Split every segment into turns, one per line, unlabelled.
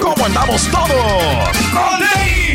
¿Cómo andamos todos?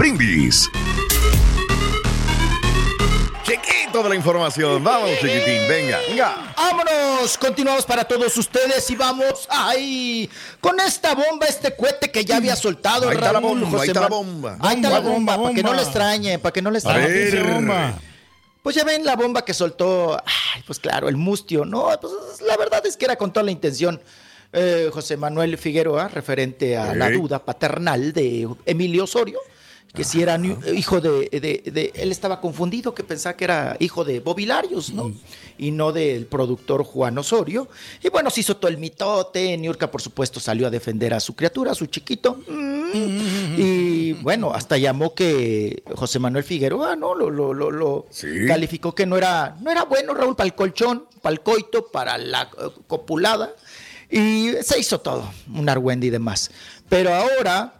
Brindis. Chiquito de la información. Vamos, chiquitín, venga, venga.
Vámonos, continuamos para todos ustedes y vamos ahí con esta bomba, este cohete que ya había soltado.
Ahí está la bomba,
José
ahí está la bomba.
Ahí está la
Bomba,
para que no le extrañe, para que no le
A
extrañe.
ver.
Pues ya ven la bomba que soltó, ay, pues claro, el mustio, ¿no? Pues la verdad es que era con toda la intención. eh, José Manuel Figueroa, referente a la duda paternal de Emilio Osorio, que si era hijo de, de- de- Él estaba confundido, que pensaba que era hijo de Bobilarios, ¿no? Y no del productor Juan Osorio. Y bueno, se hizo todo el mitote. Niurka, por supuesto, salió a defender a su criatura, a su chiquito. Mm. Y bueno, hasta llamó que José Manuel Figueroa, ¿no? Lo, lo, lo, lo
Sí.
calificó que no era, no era bueno, Raúl, para el colchón, para el coito, para la eh, copulada. Y se hizo todo, un argüende y demás. Pero ahora,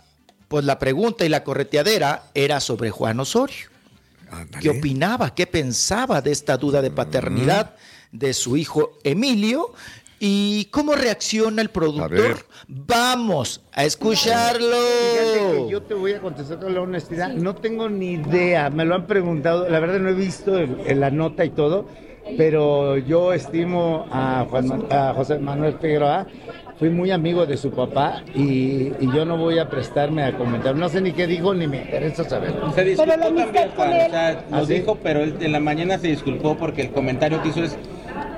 pues la pregunta y la correteadera era sobre Juan Osorio.
Ándale.
¿Qué opinaba? ¿Qué pensaba de esta duda de paternidad de su hijo Emilio? ¿Y cómo reacciona el
A
productor? Vamos a escucharlo.
Fíjate que yo te voy a contestar con la honestidad. No tengo ni idea. Me lo han preguntado. La verdad no he visto el- el- la nota y todo. Pero yo estimo a, Juan a José Manuel Figueroa. Fui muy amigo de su papá y, y yo no voy a prestarme a comentar. No sé ni qué dijo ni me interesa saber.
Se disculpó
Pero la amistad
también,
con él-
o sea, lo
¿Ah, sí?
dijo, pero él en la mañana se disculpó porque el comentario que hizo es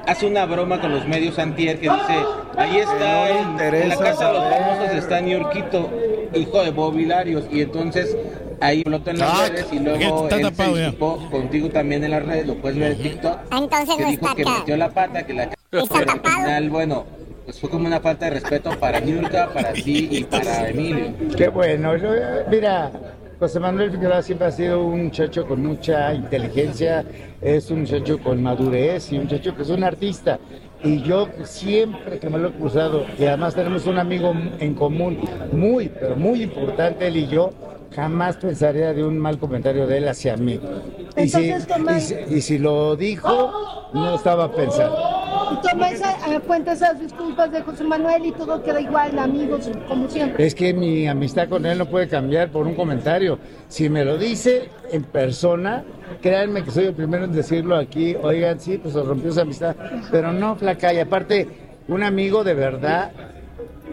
hace una broma con los medios antier que dice, ahí está, en, en la casa de los famosos está Niurquito, hijo de Bobby Larios, y entonces ahí explotó en las
Ah,
redes y luego él
tapado
se
ya.
disculpó contigo también en las redes, lo puedes ver en TikTok,
Entonces
que
no
dijo
está
que
acá.
metió la pata, que la final, bueno, pues fue como una falta de respeto para Niurka, para ti y para Emilio.
Qué bueno. yo- Mira, José Manuel Figueroa siempre ha sido un muchacho con mucha inteligencia, es un muchacho con madurez y un muchacho que es un artista. Y yo siempre que me lo he cruzado, y además tenemos un amigo en común muy, pero muy importante, él y yo, jamás pensaría de un mal comentario de él hacia mí. Y si,
Entonces, toma-
y si- y si lo dijo, no estaba pensando.
Y toma esa, a cuenta esas disculpas de José Manuel y todo queda igual, amigos, como siempre.
Es que mi amistad con él no puede cambiar por un comentario. Si me lo dice en persona, créanme que soy el primero en decirlo aquí. Oigan, sí, pues se rompió esa amistad. Pero no, flaca. Y aparte, un amigo de verdad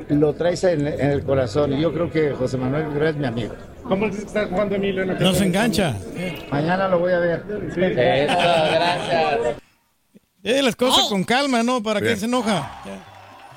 lo traes en, en el corazón. Y yo creo que José Manuel es mi amigo.
¿Cómo es que está jugando Emilio? en la
No se
casa?
engancha.
Mañana lo voy a ver.
Eso, gracias.
Eh, las cosas con calma, ¿no? ¿Para qué
Bien.
se enoja?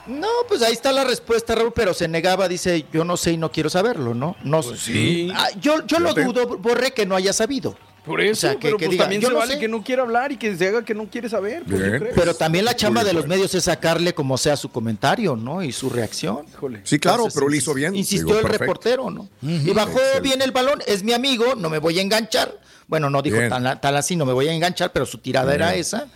No, pues ahí está la respuesta, Raúl, pero se negaba, dice, yo no sé y no quiero saberlo, ¿no? No sé.
sí.
Ah, yo yo lo
Fíjate.
dudo, Borré, que no haya sabido.
Por eso,
O sea, que-
pero
que
pues
diga,
también se
no
vale
sé.
que no quiera hablar y que se haga que no quiere saber. pues,
Bien.
Pero también la chamba de los medios es sacarle como sea su comentario, ¿no? Y su reacción.
Híjole.
Sí, claro,
Entonces,
pero lo hizo bien.
Insistió
Digo,
el
perfecto.
reportero, ¿no? Y bajó
Excelente.
bien el balón, es mi amigo, no me voy a enganchar. Bueno, no dijo tan, tal así, no me voy a enganchar, pero su tirada era esa.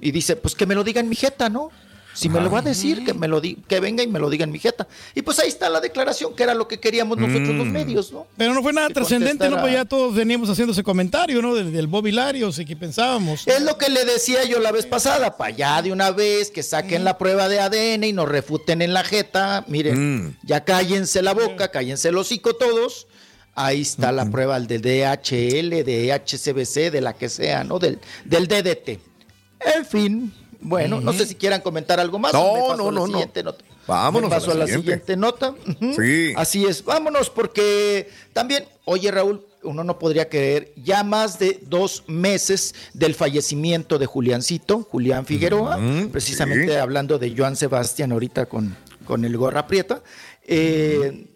Y dice, pues que me lo diga en mi jeta, ¿no? Si me lo va a decir, que me lo di- que venga y me lo diga en mi jeta. Y pues ahí está la declaración, que era lo que queríamos nosotros
Mm.
los medios, ¿no?
Pero no fue nada
Que
trascendente, ¿no? Pues ya todos veníamos haciendo ese comentario, ¿no? Del, del Bobby Larios y que pensábamos.
Es lo que le decía yo la vez pasada, para allá de una vez que saquen la prueba de ADN y nos refuten en la jeta. Miren,
Mm.
ya cállense la boca, cállense el hocico todos. Ahí está la prueba del DHL, de HCBC, de la que sea, ¿no? Del, del DDT. En fin, bueno, no sé si quieran comentar algo más.
No,
me paso
no,
a la
no, no.
siguiente nota.
Vámonos
Me
a
paso
la
a la
siguiente.
siguiente nota.
Sí.
Así es, vámonos, porque también, oye Raúl, uno no podría creer, ya más de dos meses del fallecimiento de Juliancito, Julián Figueroa, precisamente
sí.
hablando de Joan Sebastián ahorita con, con el gorra prieta. eh,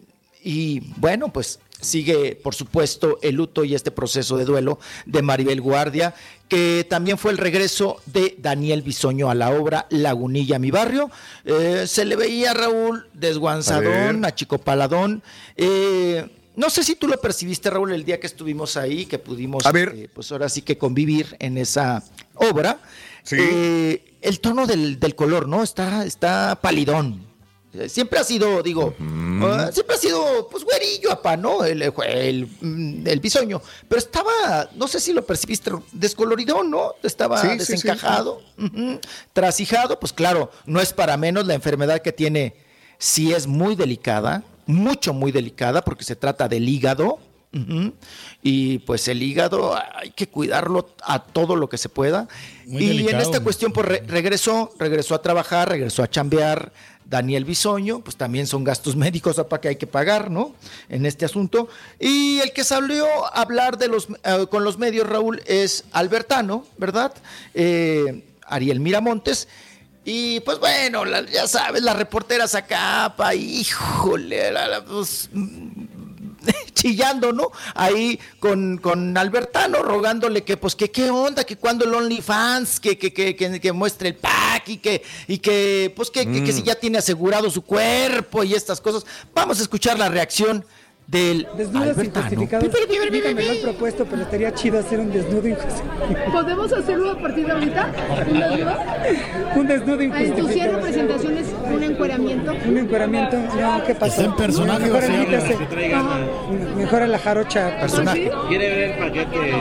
y bueno, pues sigue, por supuesto, el luto y este proceso de duelo de Maribel Guardia, que también fue el regreso de Daniel Bisoño a la obra Lagunilla, mi barrio. Eh, se le veía a Raúl desguanzadón, achicopaladón. Eh, no sé si tú lo percibiste, Raúl, el día que estuvimos ahí, que pudimos,
A ver.
eh, pues ahora sí que convivir en esa obra.
Sí.
Eh, el tono del, del color, ¿no? Está, está palidón. Siempre ha sido, digo, ah, siempre ha sido, pues, güerillo, apa, ¿no? El, el, mm, el bisoño. Pero estaba, no sé si lo percibiste, descolorido, ¿no? Estaba
Sí, sí, sí,
desencajado, trasijado. Pues claro, no es para menos la enfermedad que tiene, sí es muy delicada, mucho, muy delicada, porque se trata del hígado. Y pues el hígado hay que cuidarlo a todo lo que se pueda.
Muy
y en esta cuestión, pues re- regresó, regresó a trabajar, regresó a chambear. Daniel Bisoño, pues también son gastos médicos para que hay que pagar, ¿no? En este asunto. Y el que salió a hablar de los, eh, con los medios, Raúl, es Albertano, ¿verdad? Eh, Ariel Miramontes. Y pues bueno, ya sabes, las reporteras acá, híjole, la- pues, chillando, ¿no? Ahí con, con Albertano, rogándole que, pues, que qué onda, que cuando el OnlyFans, que, que, que, que, que muestre el pack y que, y que pues, que, que- que si ya tiene asegurado su cuerpo y estas cosas. Vamos a escuchar la reacción del
Desnudos
Albertano.
injustificados. Nunca me lo han propuesto, pero estaría chido hacer un desnudo injustificado.
¿Podemos hacerlo a partir de ahorita? ¿Un desnudo?
Un desnudo
En tus 100
injustificado.
representaciones, un encueramiento.
Un encueramiento. No, ¿qué pasó?
Está en personaje,
Mejor
señor.
Mejor a la jarocha.
Personaje.
Quiere ver el paquete.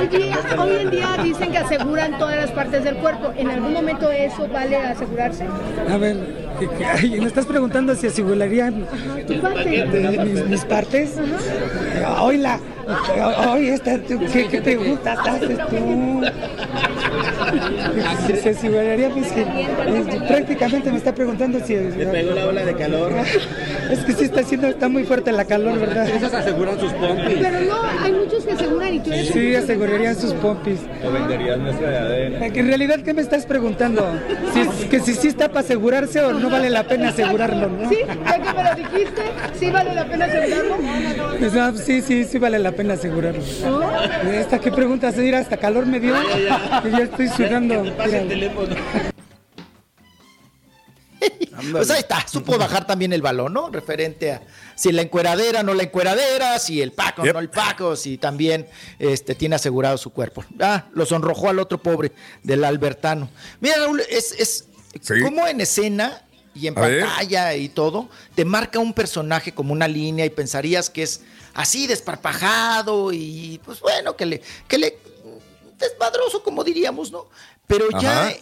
Hoy, día, hoy en día dicen que aseguran todas las partes del cuerpo. ¿En algún momento eso vale asegurarse?
A ver, ¿qué- qué- ay, me estás preguntando si asegurarían
Tu parte.
Mis, partes. Oíla, hoy esta, tú, ¿qué, qué preguntas haces tú? Se aseguraría, pues que eh, prácticamente me está preguntando si.
Le pegó la ola de calor.
Es que sí está haciendo, está muy fuerte la calor, ¿verdad?
Esos aseguran sus pompis.
Pero no, hay muchos que aseguran y tú eres
Sí, asegurarían sus pompis.
O venderías nuestra de
En realidad, ¿qué me estás preguntando? Si, es- que si sí está para asegurarse o no vale la pena asegurarlo, ¿no?
Sí, ya que me lo dijiste, sí vale la pena asegurarlo.
Pues, no, sí, sí, sí vale la pena asegurarlo. ¿Esta qué preguntas? Mira, hasta calor me dio. Y ya estoy sudando.
Pues ahí está, supo bajar también el balón, ¿no? Referente a si la encueradera, no la encueradera, si el Paco,
Yep.
no el Paco, si también este, tiene asegurado su cuerpo. Ah, lo sonrojó al otro pobre del Albertano. Mira, Raúl, es, es
Sí.
como en escena y en
A ver.
pantalla y todo, te marca un personaje como una línea y pensarías que es así desparpajado y pues bueno, que le, que le desmadroso, como diríamos, ¿no? Pero ya
Ajá.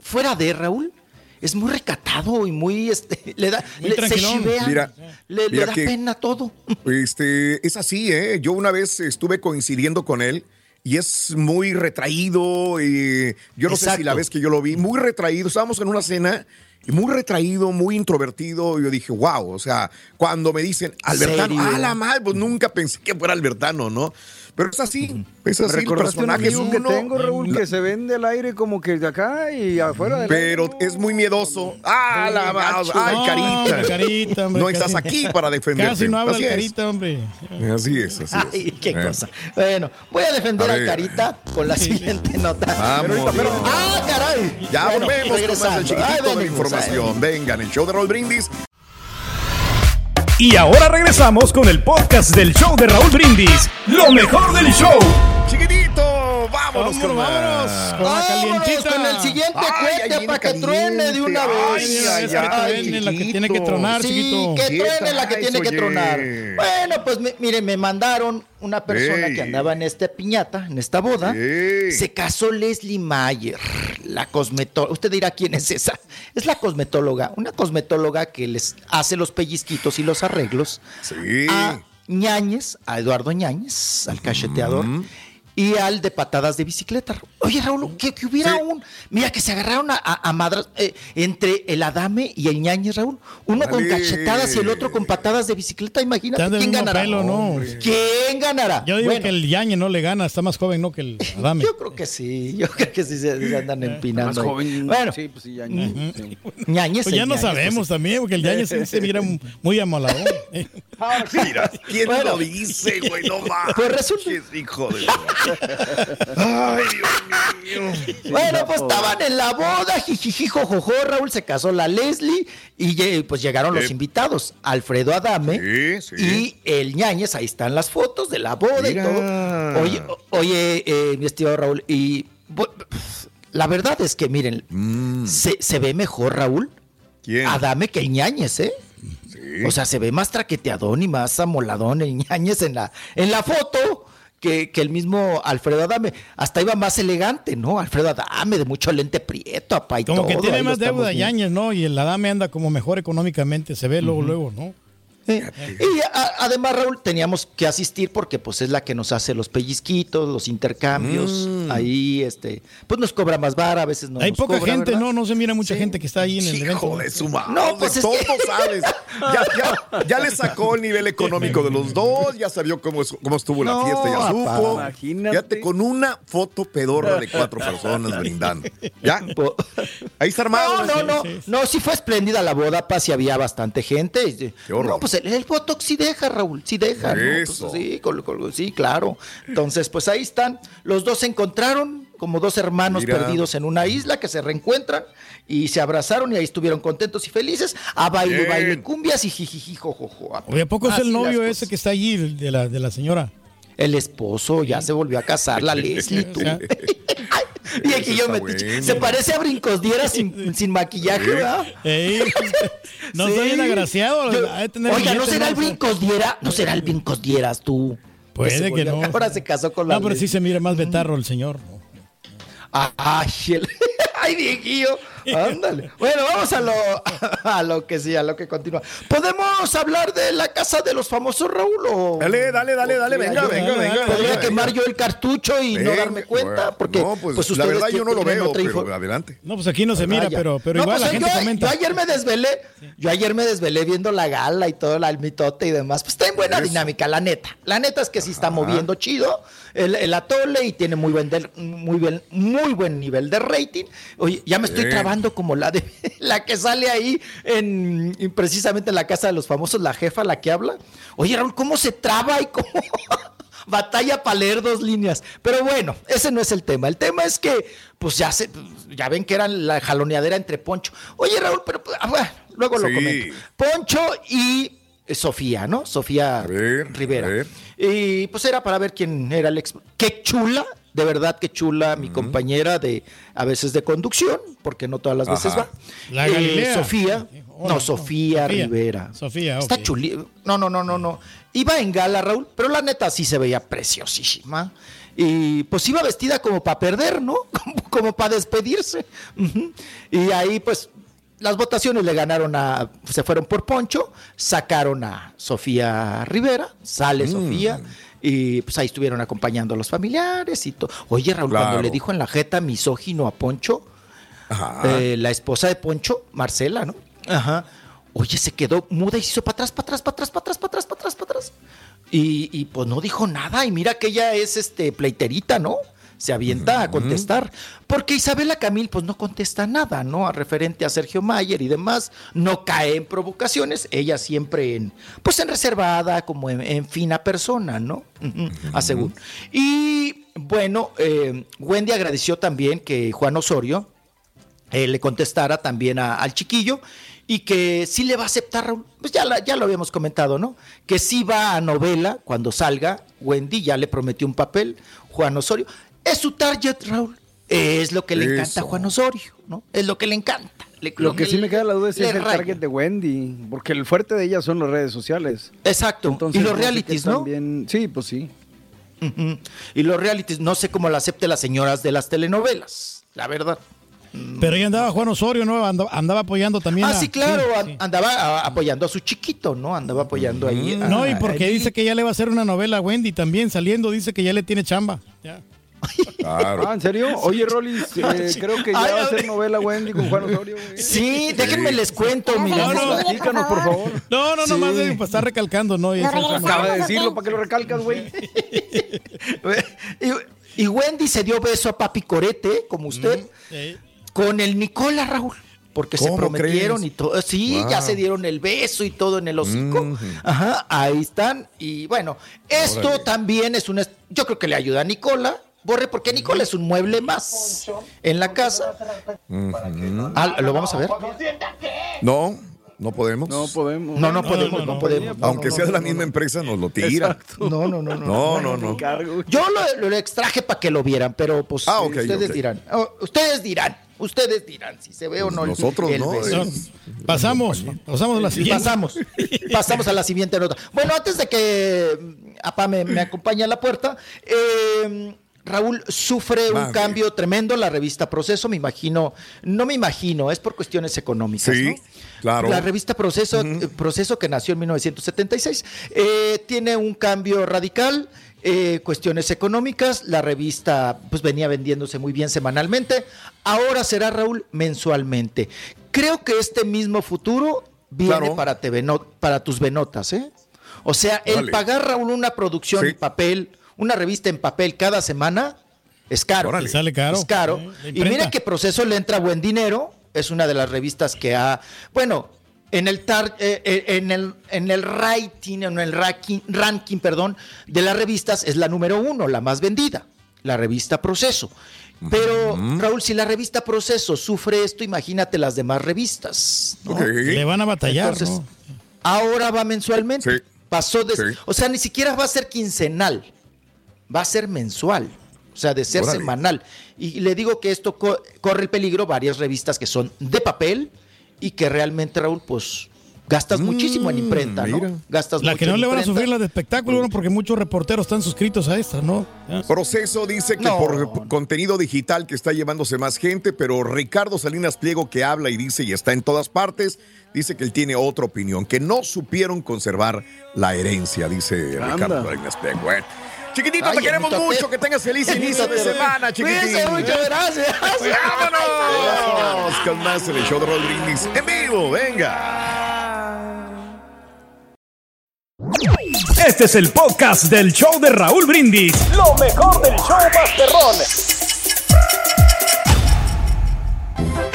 fuera de Raúl, es muy recatado y muy este, le da
Muy
le- se chivea,
Mira,
le, da
que-
pena todo.
Este, es así, ¿eh? Yo una vez estuve coincidiendo con él y es muy retraído. y yo no sé si la vez que yo lo vi, muy retraído. Estábamos en una cena muy retraído, muy introvertido. Yo dije, wow, o sea, cuando me dicen Albertano, ah, la madre, pues nunca pensé que fuera Albertano, ¿no? Pero es así, es así, el personaje es
amigo que
uno.
tengo, Raúl, que se vende al aire como que de acá y afuera del
Pero
aire.
es muy miedoso. ¡Ah, la madre! ¡Ay,
No,
carita!
hombre, carita, hombre,
no
casi-
estás aquí para defenderte.
Casi no habla
Así
el
es.
carita, hombre.
Así es, así es.
Ay, qué
Eh.
cosa. Bueno, voy a defender
A
a. Carita con la siguiente nota.
Vamos.
Pero- ¡Ah, caray!
Ya
Bueno,
volvemos con más
regresando.
chiquitito
Ay,
de la información. Vengan, el show de Roll Brindis.
Y ahora regresamos con el podcast del show de Raúl Brindis. Lo mejor del show.
Chiquitito, vámonos con
Vámonos, vámonos. Con la
Vámonos
calientita.
con el siguiente
Ay,
cohete para que truene de una vez.
Ay, mira, es que truene la que tiene que tronar,
Sí,
chiquito.
que
¿Qué
truene la que tiene que tronar. Bueno, pues mi- mire, me mandaron una persona que andaba en esta piñata, en esta boda. Se casó Leslie Mayer, la cosmetóloga. Usted dirá quién es esa. Es la cosmetóloga, una cosmetóloga que les hace los pellizquitos y los arreglos
Sí.
a Ñañez, a Eduardo Ñañez, al cacheteador. Y al de patadas de bicicleta. Oye, Raúl, que, que hubiera un. Mira, que se agarraron a, a- a madras eh, entre el Adame y el Ñañez, Raúl. Uno con cachetadas y el otro con patadas de bicicleta. Imagínate quién ganará.
pelo, ¿no?
¿Quién ganará?
Yo digo
Bueno,
que el Yañe no le gana, está más joven, ¿no? Que el Adame.
Yo creo que sí, yo creo que sí se, se andan empinando.
Más joven.
Bueno,
Sí, pues sí, ya.
Ujú.
sí.
Ñañez.
Pues ya no
Ñañez,
sabemos
pues,
también, porque el Yañez sí se mira muy amaladón.
Mira, ¿quién
Bueno.
lo dice, güey? No mames.
Pues resulta-
Hijo de. Ay, Dios mío.
Bueno, pues estaban en la boda, jijiji, jojojo, Raúl se casó la Leslie y pues llegaron los invitados, Alfredo Adame
Sí, sí.
y el Ñañez, ahí están las fotos de la boda
Mira.
y todo. Oye, oye, eh, mi estimado Raúl, y la verdad es que miren, se, se ve mejor Raúl
Mm. ¿Quién?
Adame que el Ñañez, ¿eh?
Sí.
O sea, se ve más traqueteadón y más amoladón el Ñañez en la, en la foto que, que el mismo Alfredo Adame. Hasta iba más elegante, ¿no? Alfredo Adame, de mucho lente prieto, apa y
Como que tiene
ahí
más deuda. Yañez, ¿no? Y el Adame anda como mejor económicamente, se ve luego, luego, ¿no?
Eh, Y a- además, Raúl, teníamos que asistir porque pues es la que nos hace los pellizquitos, los intercambios. Ahí, este, pues nos cobra más vara, a veces no
Hay
nos
poca
cobra,
gente,
¿verdad?
¿no? No se mira mucha gente que está ahí en el evento.
De su madre.
No, pues es
todo
que-
sabes. Ya, ya, ya le sacó el nivel económico de los dos, ya sabía cómo, es- cómo estuvo la
No,
fiesta, ya
papá.
supo.
Imagínate.
Fíjate, con una foto pedorra de cuatro personas brindando. ¿Ya?
Po-
Ahí está armado.
No, no, no,
sí, sí.
no, sí fue espléndida la boda, pa, sí había bastante gente.
Qué horror.
No, pues el, el Botox sí deja, Raúl, sí deja. ¿no? Pues, sí, col- col- sí, claro. Entonces, pues ahí están. Los dos se encontraron como dos hermanos
Mira.
perdidos en una isla que se reencuentran y se abrazaron y ahí estuvieron contentos y felices a baile,
Bien.
baile, cumbias y jijiji, jojojo.
Oye, ¿a poco es el novio ese que está allí, de la, de la señora?
El esposo ya se volvió a casar, la Leslie, tú. Y aquí yo me
bueno.
Se parece a Brincos Diera sin, sin maquillaje, ¿verdad?
ey, no
Sí.
bien agraciado.
Yo-
ha de tener
Oiga, ¿no será el Brincos Diera? ¿No será el Brincos Dieras tú?
Puede que no.
Ahora se casó con la
No, pero sí se mira más betarro el señor. ¿no?
Ay, el- ay, viejillo. Ándale. Bueno, vamos a lo, a lo que sí, a lo que continúa. ¿Podemos hablar de la casa de los famosos, Raúl? O...
Dale, dale, dale, dale, venga,
yo-
venga, venga.
¿Podría
venga,
quemar
venga.
yo el cartucho y no darme cuenta?
bueno,
Porque
no, pues,
pues,
la verdad yo no lo veo,
otra
pero adelante.
No, pues aquí no se mira,
Vaya.
pero, pero
No,
igual
pues,
la gente
yo,
comenta.
Yo ayer me desvelé, yo ayer me desvelé viendo la gala y todo el mitote y demás. Pues está en buena
Eso.
dinámica, la neta. La neta es que sí está moviendo chido el, el atole y tiene muy buen, del- muy, buen, muy buen nivel de rating. Oye, ya me estoy
Sí.
Como la de la que sale ahí en en precisamente en la casa de los famosos, la jefa, la que habla. Oye, Raúl, ¿cómo se traba y cómo batalla para leer dos líneas? Pero bueno, ese no es el tema. El tema es que, pues ya se, ya ven que eran la jaloneadera entre Poncho. Oye, Raúl, pero pues, ah, bueno, luego lo comento. Poncho y eh, Sofía, ¿no? Sofía
ver,
Rivera. Y pues era para ver quién era el ex. Qué chula, de verdad, qué chula mi compañera de a veces de conducción, porque no todas las veces va.
La
Eh. Sofía.
Hola,
no, Sofía,
Sofía.
Rivera.
Sofía,
Está
ok.
chuli. No, no, no, no, no. Iba en gala, Raúl, pero la neta sí se veía preciosísima. Y pues iba vestida como para perder, ¿no? Como, como para despedirse. Y ahí, pues, las votaciones le ganaron a. Se fueron por Poncho, sacaron a Sofía Rivera, sale
Mm.
Sofía. Y pues ahí estuvieron acompañando a los familiares y todo. Oye, Raúl, cuando le dijo en la jeta misógino a Poncho, eh, la esposa de Poncho, Marcela, ¿no? Ajá. Oye, se quedó muda y se hizo para atrás, para atrás, para atrás, para atrás, para atrás, para atrás, para atrás. Y, y, pues no dijo nada. Y mira que ella es este pleiterita, ¿no? Se avienta a contestar. Porque Isabela Camil, pues no contesta nada, ¿no? A referente a Sergio Mayer y demás. No cae en provocaciones. Ella siempre en, pues en reservada, como en, en fina persona, ¿no? A según. Y bueno, eh, Wendy agradeció también que Juan Osorio eh, le contestara también a- al chiquillo y que sí le va a aceptar, Raúl. Pues ya, la- ya lo habíamos comentado, ¿no? Que sí va a novela cuando salga. Wendy ya le prometió un papel, Juan Osorio. Es su target, Raúl. Es lo que le encanta a. Juan Osorio, ¿no? Es lo que le encanta. Le-
Lo que sí me queda la duda es si
le
es el
raya.
target de Wendy, porque el fuerte de ella son las redes sociales.
Exacto.
Entonces,
y los
qué
realities, ¿no?
también- Sí, pues sí.
Y los realities, no sé cómo lo acepte las señoras de las telenovelas, la verdad.
Pero ahí andaba Juan Osorio, ¿no? Andaba, andaba apoyando también.
Ah,
a-
sí, claro,
sí,
an-
sí.
andaba a- apoyando a su chiquito, ¿no? Andaba apoyando ahí. a-
No, y porque dice que ya le va a hacer una novela a Wendy también, saliendo, dice que ya le tiene chamba. Ya.
Ah, ¿en serio? Oye, Rolis, eh,
Sí.
creo que ya
Ay,
va a ser novela Wendy con Juan Osorio, güey.
Sí, déjenme les cuento, mi
No, no,
Platícanos, por favor.
No, no,
Sí.
nomás de- pues, está recalcando, ¿no? Y
Acaba de decirlo, ¿para qué lo recalcas, güey?
Y, y Wendy se dio beso a Papi Corete, como usted, con el Nicola Raúl. Porque se
¿Cómo
prometieron
crees?
y todo. Sí,
Wow.
ya se dieron el beso y todo en el hocico. Ajá, ahí están. Y bueno, esto
Órale.
también es una. Yo creo que le ayuda a Nicola. Borre, porque Nicola es un mueble más en la casa. Ah, ¿Lo vamos a ver?
No, no podemos.
No podemos.
No, no podemos, no, podemos.
Aunque sea de la misma empresa, nos lo tira.
No, no, no, no.
No, no.
Yo lo, lo extraje para que lo vieran, pero pues
Ah, ok,
ustedes dirán. Oh, ustedes dirán. Ustedes dirán si se ve o no.
Nosotros
el
no,
beso.
No, pasamos, pasamos a la siguiente.
Pasamos, pasamos a la siguiente nota. Bueno, antes de que mm, Apá me, me acompañe a la puerta, eh, Raúl sufre un cambio tremendo la revista Proceso, me imagino, no me imagino, es por cuestiones económicas.
Sí,
¿no?
claro.
La revista Proceso, eh, Proceso que nació en 1976, eh, tiene un cambio radical. eh, cuestiones económicas, la revista pues venía vendiéndose muy bien semanalmente, ahora será Raúl mensualmente. Creo que este mismo futuro viene
Claro.
para, TV no- para tus venotas, ¿eh? O sea, el pagar Raúl una producción
Sí.
en papel, una revista en papel cada semana, es caro.
Órale.
Sale caro.
Es caro.
Eh,
y mira que Proceso le entra buen dinero. Es una de las revistas que ha. Bueno, en el, tar- eh, eh, en el, en el rating, en el ranking, ranking, perdón, de las revistas es la número uno, la más vendida. La revista Proceso. Pero, Raúl, si la revista Proceso sufre esto, imagínate las demás revistas.
Le van a batallar,
Entonces,
¿no?
ahora va mensualmente.
Sí.
Pasó de.
Sí.
O sea, ni siquiera va a ser quincenal. Va a ser mensual. O sea, de ser
Órale.
semanal. Y le digo que esto co- corre el peligro varias revistas que son de papel y que realmente, Raúl, pues gastas muchísimo en imprenta,
mira.
¿no? Gastas
La
mucho
que no le van a sufrir la de espectáculo, ¿no? porque muchos reporteros están suscritos a esta, ¿no?
Proceso dice que
No,
por
no.
contenido digital que está llevándose más gente, pero Ricardo Salinas Pliego que habla y dice y está en todas partes, dice que él tiene otra opinión, que no supieron conservar la herencia, dice
Anda.
Ricardo Salinas Pliego. Bueno, chiquitito,
Ay,
te queremos mucho, que tengas feliz inicio de semana.
Cuídense mucho, gracias.
¡Vámonos! Con más el show de Roll Brindis en vivo, venga.
Este es el podcast del show de Raúl Brindis. Lo mejor del show Masterrón.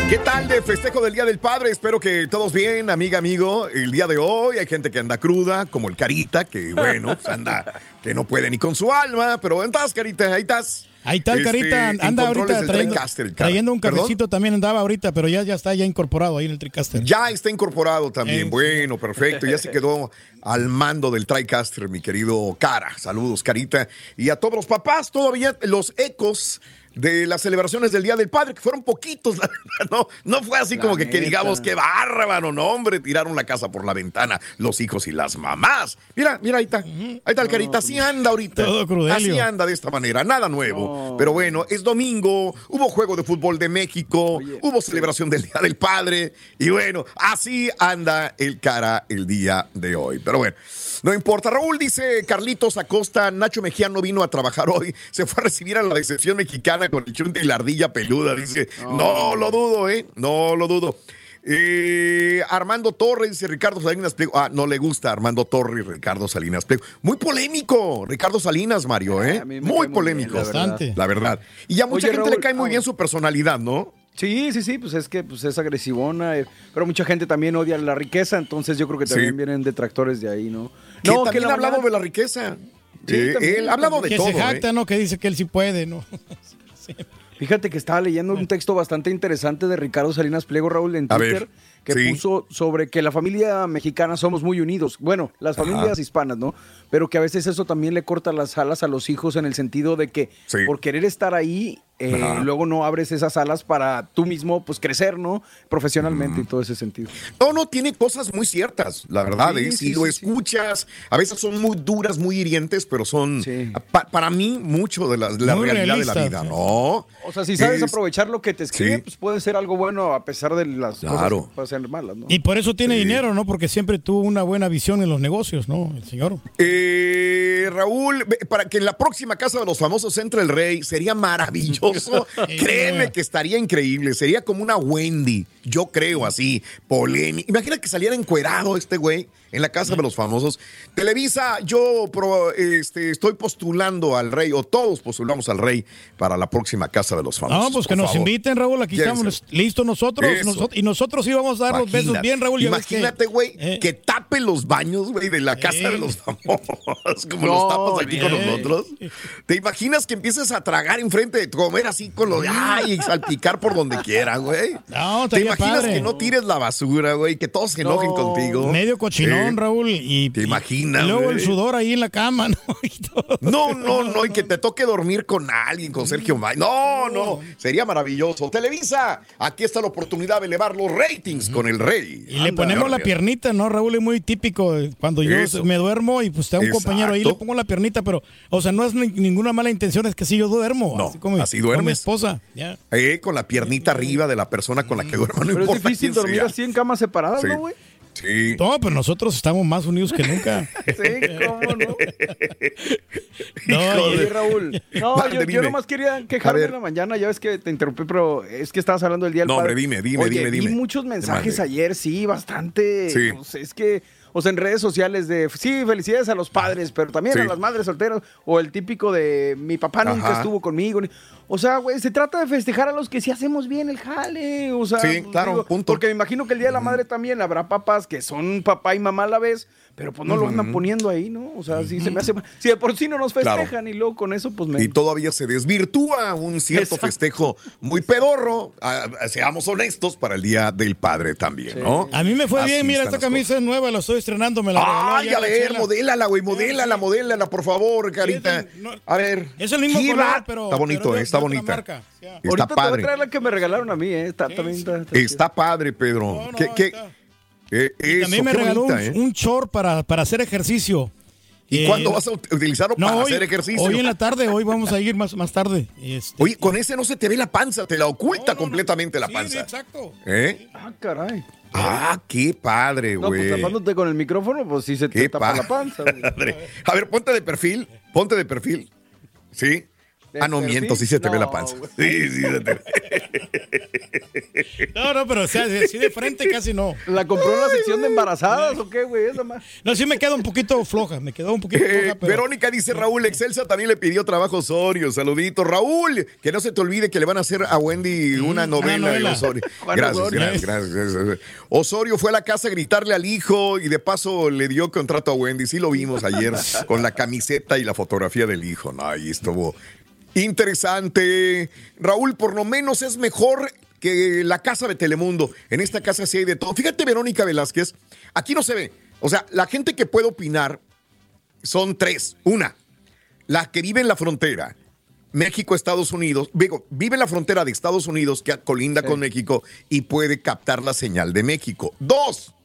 ¿Qué tal de festejo del Día del Padre? Espero que todos bien, amiga, amigo. El día de hoy hay gente que anda cruda, como el Carita, que bueno, pues anda, que no puede ni con su alma, pero ¿dónde estás, Carita? Ahí estás.
Ahí está el
Este,
Carita, anda ahorita trayendo,
TriCaster,
trayendo un
¿Perdón?
cafecito también andaba ahorita, pero ya, ya está ya incorporado ahí en el TriCaster.
Ya está incorporado también.
Eh.
Bueno, perfecto. Ya se quedó al mando del TriCaster, mi querido Cara. Saludos, Carita. Y a todos los papás, todavía los ecos de las celebraciones del Día del Padre, que fueron poquitos, la verdad, no, no fue así
La
como que, que digamos que bárbaro, no, hombre, tiraron la casa por la ventana los hijos y las mamás. Mira, mira, ahí está, ahí está el carita, así anda ahorita.
Todo crudelio.
Así anda de esta manera, nada nuevo. Pero bueno, es domingo, hubo juego de fútbol de México, hubo celebración del Día del Padre, y bueno, así anda el cara el día de hoy. Pero bueno. No importa. Raúl dice Carlitos Acosta, Nacho Mejía no vino a trabajar hoy. Se fue a recibir a la decepción mexicana con el chunte y la ardilla peluda. Dice, no, lo dudo, ¿eh? No lo dudo. Eh, Armando Torres dice Ricardo Salinas Pliego. Ah, no le gusta Armando Torres y Ricardo Salinas Pliego. Muy polémico, Ricardo Salinas, Mario, ¿eh?
A
Muy polémico.
bien, la verdad.
Bastante.
La verdad. Y ya mucha
Oye,
gente le cae muy
ah,
bien su personalidad, ¿no?
Sí, sí, sí, pues es que pues es agresivona, eh, pero mucha gente también odia la riqueza, entonces yo creo que también
Sí.
vienen detractores de ahí, ¿no?
Que
no,
también
la
ha hablado de la riqueza.
Sí,
Eh,
también,
él ha hablado de
que
todo.
se jacta,
¿eh?
¿no? Que dice que él sí puede, ¿no?
Fíjate que estaba leyendo un texto bastante interesante de Ricardo Salinas Pliego, Raúl, en Twitter, que
sí.
puso sobre que la familia mexicana somos muy unidos. Bueno, las familias hispanas, ¿no? Pero que a veces eso también le corta las alas a los hijos en el sentido de que
Sí.
por querer estar ahí eh, luego no abres esas alas para tú mismo pues crecer, ¿no? Profesionalmente y todo ese sentido.
No, no, tiene cosas muy ciertas, la verdad.
Sí,
¿eh? Si
sí,
lo
sí,
escuchas, a veces son muy duras, muy hirientes, pero son pa- para mí mucho de la, de la
Muy
realidad de la vida,
sí.
¿no?
O sea, si sabes
Es-
aprovechar lo que te escribe,
Sí.
pues puede ser algo bueno a pesar de las
Claro.
cosas que pueden ser malas, ¿no?
Y por eso tiene dinero, ¿no? Porque siempre tuvo una buena visión en los negocios, ¿no? El señor.
Eh, Raúl, para que en la próxima casa de los famosos entre el rey, sería maravilloso. Créeme que estaría increíble. Sería como una Wendy, yo creo así, polémica. Imagina que saliera encuerado este güey en la casa de los famosos. Televisa, yo pro- este, estoy postulando al rey, o todos postulamos al rey para la próxima casa de los famosos.
No, pues que nos
favor.
inviten, Raúl. Aquí
¿Quieres
estamos listos nosotros. Y nosotros sí vamos a dar los besos bien, Raúl. que-
Imagínate, güey,
Eh.
que tape los baños, güey, de la casa de los famosos, como
No,
los tapas aquí con nosotros. ¿Te imaginas que empieces a tragar enfrente de comer así con lo de ay, y salpicar por donde quiera, güey?
No,
¿Te imaginas
padre.
que no tires la basura, güey, que todos se enojen contigo?
Medio cochinón,
Sí.
Raúl. Y,
¿Te imaginas?
y luego el sudor ahí en la cama, ¿no?
No, no, no, y que te toque dormir con alguien, con Sergio May. No, no, sería maravilloso. Televisa, aquí está la oportunidad de elevar los ratings con el rey.
Y le ponemos la piernita, ¿no, Raúl? Es muy típico. eh, Cuando yo
Eso.
me duermo y pues está un
Exacto.
compañero ahí, le pongo la piernita, pero, o sea, no es ni- ninguna mala intención, es que si yo duermo.
No,
así como,
así
como mi esposa. Ya.
Eh, con la piernita arriba de la persona con la que duerma, no
Pero es difícil
quién
dormir
sea.
así en camas separadas,
Sí.
¿no, güey?
Sí.
No, pero nosotros estamos más unidos que nunca.
Sí, cómo no.
No, y-
Raúl. No,
Mande,
yo, yo nomás quería quejarme en la mañana. Ya ves que te interrumpí, pero es que estabas hablando del Día del
No,
Padre.
hombre, dime, dime,
Oye,
dime,
vi
dime.
muchos mensajes
Mande.
ayer, sí, bastante.
Sí.
pues, es que, o sea, en redes sociales de, sí, felicidades a los padres, pero también
Sí.
a las madres solteras. O el típico de, mi papá nunca
Ajá.
estuvo conmigo. O sea, güey, se trata de festejar a los que sí hacemos bien el jale. O sea,
Sí, claro, punto.
Porque me imagino que el Día de la Madre también habrá papás que son papá y mamá a la vez, pero pues no lo andan poniendo ahí, ¿no? O sea, sí se me hace. Si de por sí no nos
Claro.
festejan y luego con eso, pues me.
Y todavía se desvirtúa un cierto
Exacto.
festejo muy pedorro, seamos honestos, para el Día del Padre también, ¿no?
A mí me fue
Así
bien, mira, esta camisa es nueva, la estoy estrenando, me la regaló
Ay, a ver, modélala, güey, modélala, modélala, por favor, carita. A ver.
Es el mismo
¿Qué
color, pero-
Está bonito,
pero
eh, está bonita.
marca. Ya.
Está
Ahorita te voy a
padre.
traer la que me regalaron a mí, ¿eh? Está, también está, está
Está padre, Pedro. ¿Qué, qué? Eh,
Y
eso,
también me
qué
regaló
bonita,
un,
¿eh?
un short para, para hacer ejercicio.
¿Y
Eh,
cuándo vas a ut- utilizarlo
no,
para
hoy,
hacer ejercicio?
Hoy en la tarde, hoy vamos a ir más, más tarde. Este,
Oye, con ese no se te ve la panza, te la oculta completamente la
sí,
panza.
exacto.
¿Eh?
Ah, caray.
Ah, qué padre,
No, pues
güey.
tapándote con el micrófono, pues sí se te
Qué
tapa la panza. güey.
padre. A ver, ponte de perfil, ponte de perfil. ¿Sí?
¿De
Ah, no, miento, sí se te ve la panza. Sí, sí se te ve.
No, no, pero o sea, así de frente casi no.
¿La compró en la sección de embarazadas o qué, güey? Más.
No, sí me queda un poquito floja, me quedó un poquito
Eh,
floja, pero...
Verónica dice Raúl, Excelsa también le pidió trabajo a Osorio. Saludito. Raúl, que no se te olvide que le van a hacer a Wendy una novela, de
novela.
Gracias,
Osorio.
gracias, gracias, gracias. Osorio fue a la casa a gritarle al hijo y de paso le dio contrato a Wendy. Sí lo vimos ayer con la camiseta y la fotografía del hijo. No, ahí estuvo interesante. Raúl, por lo menos es mejor que la casa de Telemundo. En esta casa sí hay de todo. Fíjate, Verónica Velázquez, aquí no se ve. O sea, la gente que puede opinar son tres. Una, la que vive en la frontera. México, Estados Unidos, digo, vive en la frontera de Estados Unidos que colinda con México y puede captar la señal de México. Dos,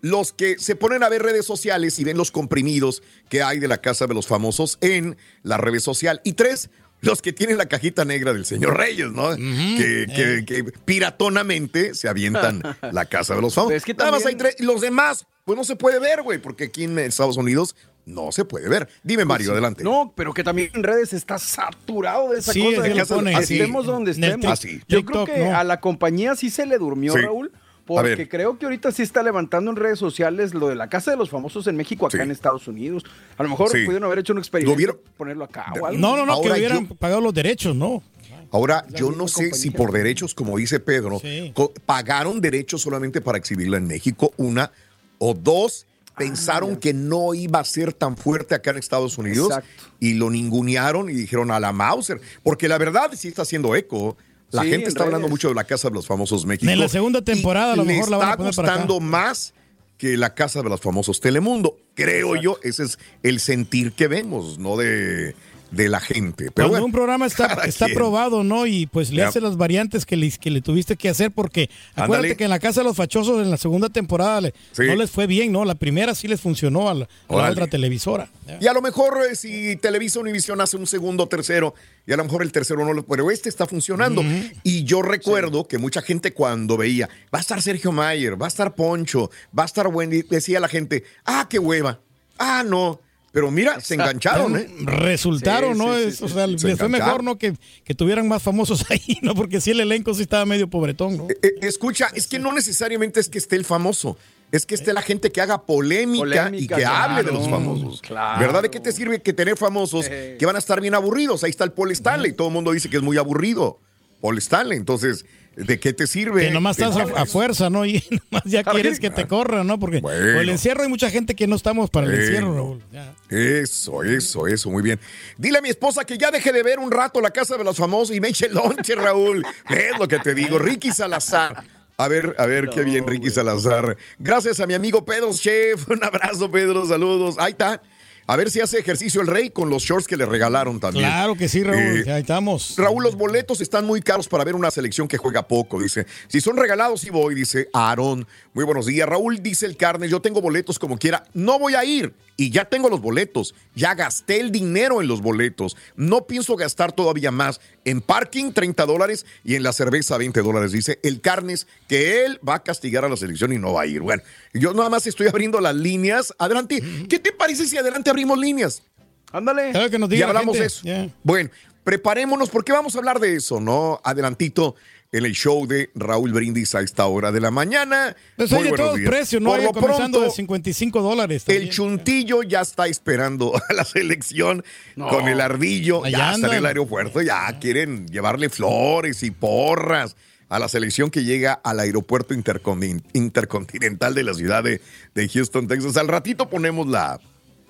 los que se ponen a ver redes sociales y ven los comprimidos que hay de la casa de los famosos en la redes social. Y tres, los que tienen la cajita negra del señor Reyes, ¿no? que, que- que piratonamente se avientan la casa de los famosos.
Es que
Nada más hay tres. Y los demás, pues no se puede ver, güey, porque aquí en Estados Unidos no se puede ver. Dime, Mario, adelante.
No, pero que también en redes está saturado de esa
Sí,
cosa.
así
de
lo
que
ponen,
así.
estemos donde
En el
estemos.
tic-
Yo
TikTok,
creo que
no.
a la compañía sí se le durmió,
Sí.
Raúl. Porque creo que ahorita sí está levantando en redes sociales lo de la casa de los famosos en México, acá
Sí.
en Estados Unidos. A lo mejor
Sí.
pudieron haber hecho un
¿Lo
experimento,
vieron?
ponerlo acá o algo.
No, no, no, que hubieran
yo-
pagado los derechos, ¿no?
Ahora, yo no sé si por derechos, como dice Pedro,
Sí.
pagaron derechos solamente para exhibirla en México, una, o dos, pensaron que no iba a ser tan fuerte acá en Estados Unidos
Exacto.
y lo ningunearon y dijeron a la Mauser, porque la verdad sí está haciendo eco. La
Sí,
gente
en
está hablando mucho de la Casa de los Famosos México.
En la segunda temporada a lo
le
mejor la van a
está
poner para acá.
gustando más que la Casa de los Famosos Telemundo. Creo yo, ese es el sentir que vemos, ¿no? De de la gente. Pero
Cuando
bueno,
un programa está, está
quien.
aprobado, ¿no? Y pues le hace las variantes que le, que le tuviste que hacer, porque acuérdate que en la Casa de los Fachosos en la segunda temporada le-
Sí.
no les fue bien, ¿no? La primera sí les funcionó a la, a la
Órale.
otra televisora.
Y a lo mejor eh, si Televisa Univisión hace un segundo, tercero, y a lo mejor el tercero no lo. Pero este está funcionando. Y yo recuerdo que mucha gente cuando veía, va a estar Sergio Mayer, va a estar Poncho, va a estar Wendy, decía la gente, ah, qué hueva. Ah, no. Pero mira, se engancharon, ¿eh?
Resultaron,
Sí,
¿no?
sí,
o
sí.
sea,
Se
les fue mejor, ¿no? Que, que tuvieran más famosos ahí, ¿no? Porque sí el elenco sí estaba medio pobretón, ¿no?
Eh, escucha, es que no necesariamente es que esté el famoso. Es que esté la gente que haga polémica, y que hable de los famosos.
claro.
¿Verdad? ¿De qué te sirve que tener famosos
Eh.
que van a estar bien aburridos? Ahí está el Paul Stanley. Todo el mundo dice que es muy aburrido. Paul Stanley. Entonces, ¿de qué te sirve?
Que nomás estás a, a fuerza, ¿no? Y nomás ya quieres que te corran, ¿no? Porque
Bueno.
por el encierro hay mucha gente que no estamos para el encierro, Raúl. Ya.
Eso, eso, eso, muy bien. Dile a mi esposa que ya deje de ver un rato la casa de los famosos y me eche el lonche, Raúl. Es lo que te digo. Ricky Salazar. A ver, a ver, qué bien, Ricky Salazar. Gracias a mi amigo Pedro Chef. Un abrazo, Pedro. Saludos. Ahí está. A ver si hace ejercicio el rey con los shorts que le regalaron también.
Claro que sí, Raúl.
Eh,
ya ahí estamos.
Raúl, los boletos están muy caros para ver una selección que juega poco, dice. Si son regalados, sí voy, dice Aarón. Muy buenos días. Raúl, dice el carne, yo tengo boletos como quiera. No voy a ir y ya tengo los boletos. Ya gasté el dinero en los boletos. No pienso gastar todavía más. En parking, 30 dólares y en la cerveza, 20 dólares. Dice el carnes que él va a castigar a la selección y no va a ir. Bueno, yo nada más estoy abriendo las líneas. Adelante. ¿Qué te parece si adelante abrimos líneas?
Ándale.
Claro que nos
Y
diga
hablamos de eso. Bueno, preparémonos porque vamos a hablar de eso, ¿no? Adelantito en el show de Raúl Brindis a esta hora de la mañana.
Pues
Muy
de
buenos
todos
días.
precios, ¿no?
Por lo pronto,
de 55 dólares.
el chuntillo ya está esperando a la selección
No.
con el ardillo.
Allá
ya está en el aeropuerto, ya quieren llevarle flores y porras a la selección que llega al aeropuerto intercon- intercontinental de la ciudad de, de Houston, Texas. Al ratito ponemos la...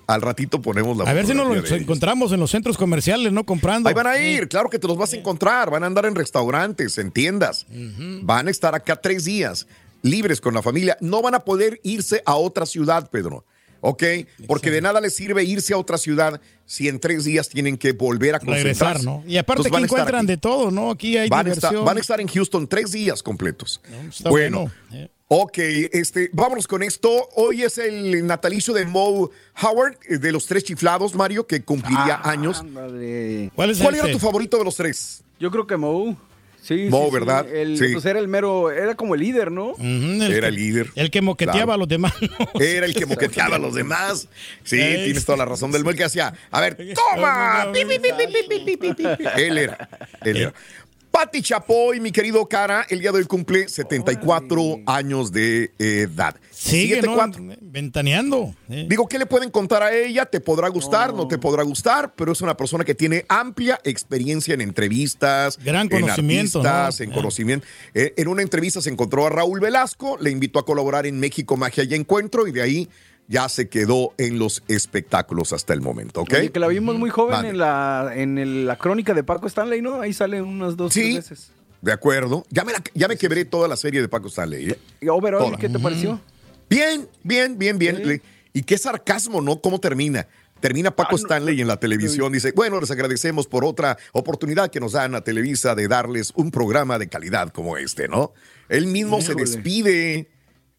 Al ratito ponemos la
A ver si nos los encontramos en los centros comerciales, ¿no? Comprando.
Ahí van a ir, claro que te los vas a encontrar. Van a andar en restaurantes, en tiendas. Van a estar acá tres días libres con la familia. No van a poder irse a otra ciudad, Pedro. ¿Ok? Porque de nada les sirve irse a otra ciudad si en tres días tienen que volver a
Regresar,
concentrarse.
¿no? Y aparte
Entonces estar
encuentran de todo, ¿no? Aquí hay
Van a, estar,
diversión.
van a estar en Houston tres días completos. bueno,
bueno, eh.
Ok, este, vámonos con esto. Hoy es el natalicio de Mo Howard, eh, de los tres chiflados, Mario, que cumpliría años.
Ándale.
¿Cuál es
¿Cuál era tu favorito de los tres?
Yo creo que Mo. Sí,
Mo,
sí, sí.
¿verdad?
El,
Sí.
Pues era el mero, era como el líder, ¿no?
Ujú,
Era
que-
el líder.
El que moqueteaba
Claro.
a los demás. ¿no?
Era el que moqueteaba a los demás. Sí, tienes toda la razón del mundo que hacía. A ver, toma. Pi, pi, pi. Él era. Él era. Pati Chapoy, mi querido cara, el día de hoy cumple 74 años de edad.
Sigue, ¿no?
cuatro.
Ventaneando. eh.
Digo, ¿qué le pueden contar a ella? Te podrá gustar, no. te podrá gustar, pero es una persona que tiene amplia experiencia en entrevistas,
Gran
en
conocimiento,
artistas,
¿no?
en
Eh.
conocimiento. Eh, en una entrevista se encontró a Raúl Velasco, le invitó a colaborar en México Magia y Encuentro y de ahí ya se quedó en los espectáculos hasta el momento, ¿ok?
Oye, que la vimos muy joven en la en el- la crónica de Paco Stanley, ¿no? Ahí salen unas dos
Sí.
tres veces.
De acuerdo. Ya me, la- ya me quebré toda la serie de Paco Stanley. ¿eh?
Y overall,
Toda.
¿qué te pareció?
Bien, bien, bien, bien.
Sí.
Y qué sarcasmo, ¿no? ¿Cómo termina? Termina Paco
Ah, no.
Stanley en la televisión. Dice, bueno, les agradecemos por otra oportunidad que nos dan a Televisa de darles un programa de calidad como este, ¿no? Él mismo se despide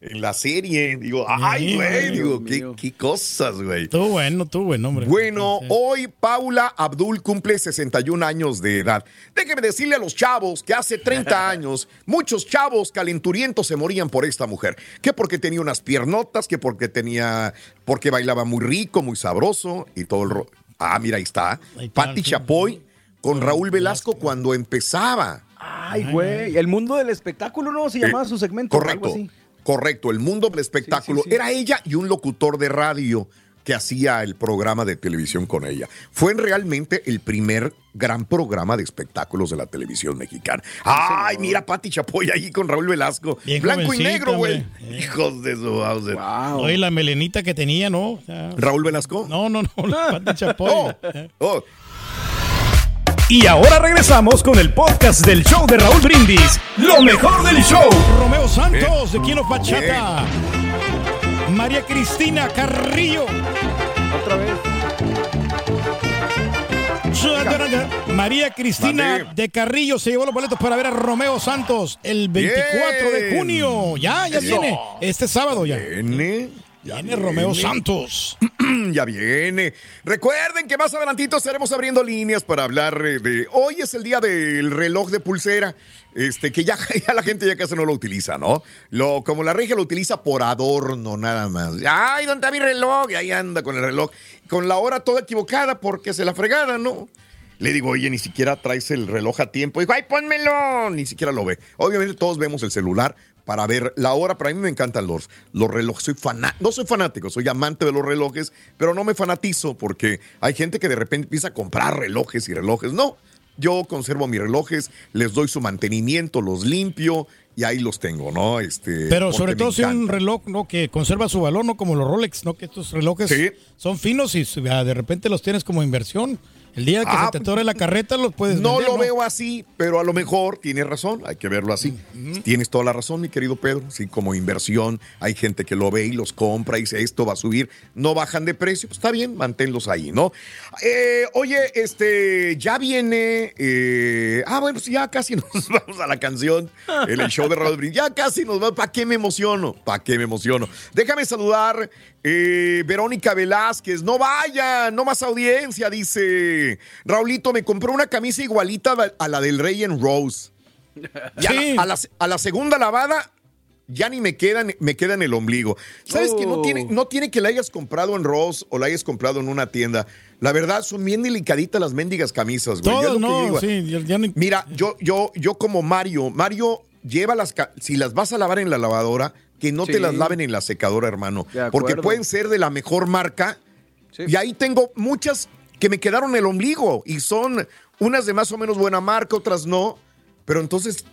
en la serie. Digo, ay, güey, digo, qué, cosas, güey.
Tú bueno, tú bueno, hombre.
Bueno,
Sí.
hoy Paula Abdul cumple 61 años de edad. Déjeme decirle a los chavos que hace 30 años muchos chavos calenturientos se morían por esta mujer. Que porque tenía unas piernotas, que porque tenía, porque bailaba muy rico, muy sabroso y todo el ro- Ah, mira, ahí está.
Ahí está,
Patti. Chapoy con Raúl Velasco cuando empezaba.
Ay, güey. El mundo del espectáculo, ¿no? Se llamaba
Eh,
su segmento.
Correcto,
Algo así.
Correcto. El mundo del espectáculo.
Sí, sí, sí.
Era ella y un locutor de radio que hacía el programa de televisión con ella. Fue realmente el primer gran programa de espectáculos de la televisión mexicana. Ay, mira Pati Chapoy ahí con Raúl Velasco.
Bien
Blanco y negro, güey.
Eh.
Hijos de su Bowser.
Wow.
Oye, la melenita que tenía, ¿no? O sea,
¿Raúl Velasco?
no, no, no, la Pati Chapoy.
Oh, oh.
Y ahora regresamos con el podcast del show de Raúl Brindis. Lo mejor del show.
Romeo Santos, de Kino Pachata. María Cristina Carrillo.
Otra vez.
María Cristina de Carrillo se llevó los boletos para ver a Romeo Santos el 24 de junio. Ya, ya
Eso.
viene. Este sábado ya.
Viene.
Viene Romeo Santos.
ya viene. Recuerden que más adelantito estaremos abriendo líneas para hablar eh, de. Hoy es el día del reloj de pulsera. Este, que ya, ya la gente ya casi no lo utiliza, ¿no? Lo, como la regia lo utiliza por adorno, nada más. Ay, ¿dónde está mi reloj? Y ahí anda con el reloj. Con la hora toda equivocada porque se la fregada, ¿no? Le digo, oye, ni siquiera traes el reloj a tiempo. Dijo, ay, pónmelo. Ni siquiera lo ve. Obviamente todos vemos el celular para ver la hora, pero a mí me encantan los, los relojes. Soy faná- no soy fanático, soy amante de los relojes, pero no me fanatizo porque hay gente que de repente empieza a comprar relojes y relojes. No, yo conservo mis relojes, les doy su mantenimiento, los limpio y ahí los tengo, ¿no? Este,
Pero sobre todo si un reloj ¿no? que conserva su valor, no como los Rolex, ¿no? Que estos relojes son finos y de repente los tienes como inversión. El día que
Ah,
se te tore la carreta los puedes
No
vender,
lo veo así, pero a lo mejor tienes razón, hay que verlo así. Tienes toda la razón, mi querido Pedro. Sí, como inversión, hay gente que lo ve y los compra y dice esto va a subir, no bajan de precio, pues está bien, manténlos ahí, ¿no? Eh, oye, este, ya viene. eh, ah, bueno, sí, ya casi nos vamos a la canción, el show de Brindis. Ya casi nos va. ¿Para qué me emociono? ¿Para qué me emociono? Déjame saludar. Eh, Verónica Velázquez, no vaya, no más audiencia, dice Raulito, me compró una camisa igualita a la del Rey en Rose. Y a, la, a la- a la segunda lavada ya ni me queda, me queda en el ombligo. ¿Sabes que no
Oh.
tiene, no tiene que la hayas comprado en Rose o la hayas comprado en una tienda? La verdad, son bien delicaditas las mendigas camisas, güey. Yo
no,
digo.
sí, ya- ya ni-
Mira, yo, yo, yo como Mario, Mario, lleva las, si las vas a lavar en la lavadora, que no
Sí.
te las laven en la secadora, hermano. Porque pueden ser de la mejor marca. Y ahí tengo muchas que me quedaron el ombligo y son unas de más o menos buena marca, otras no. Pero entonces,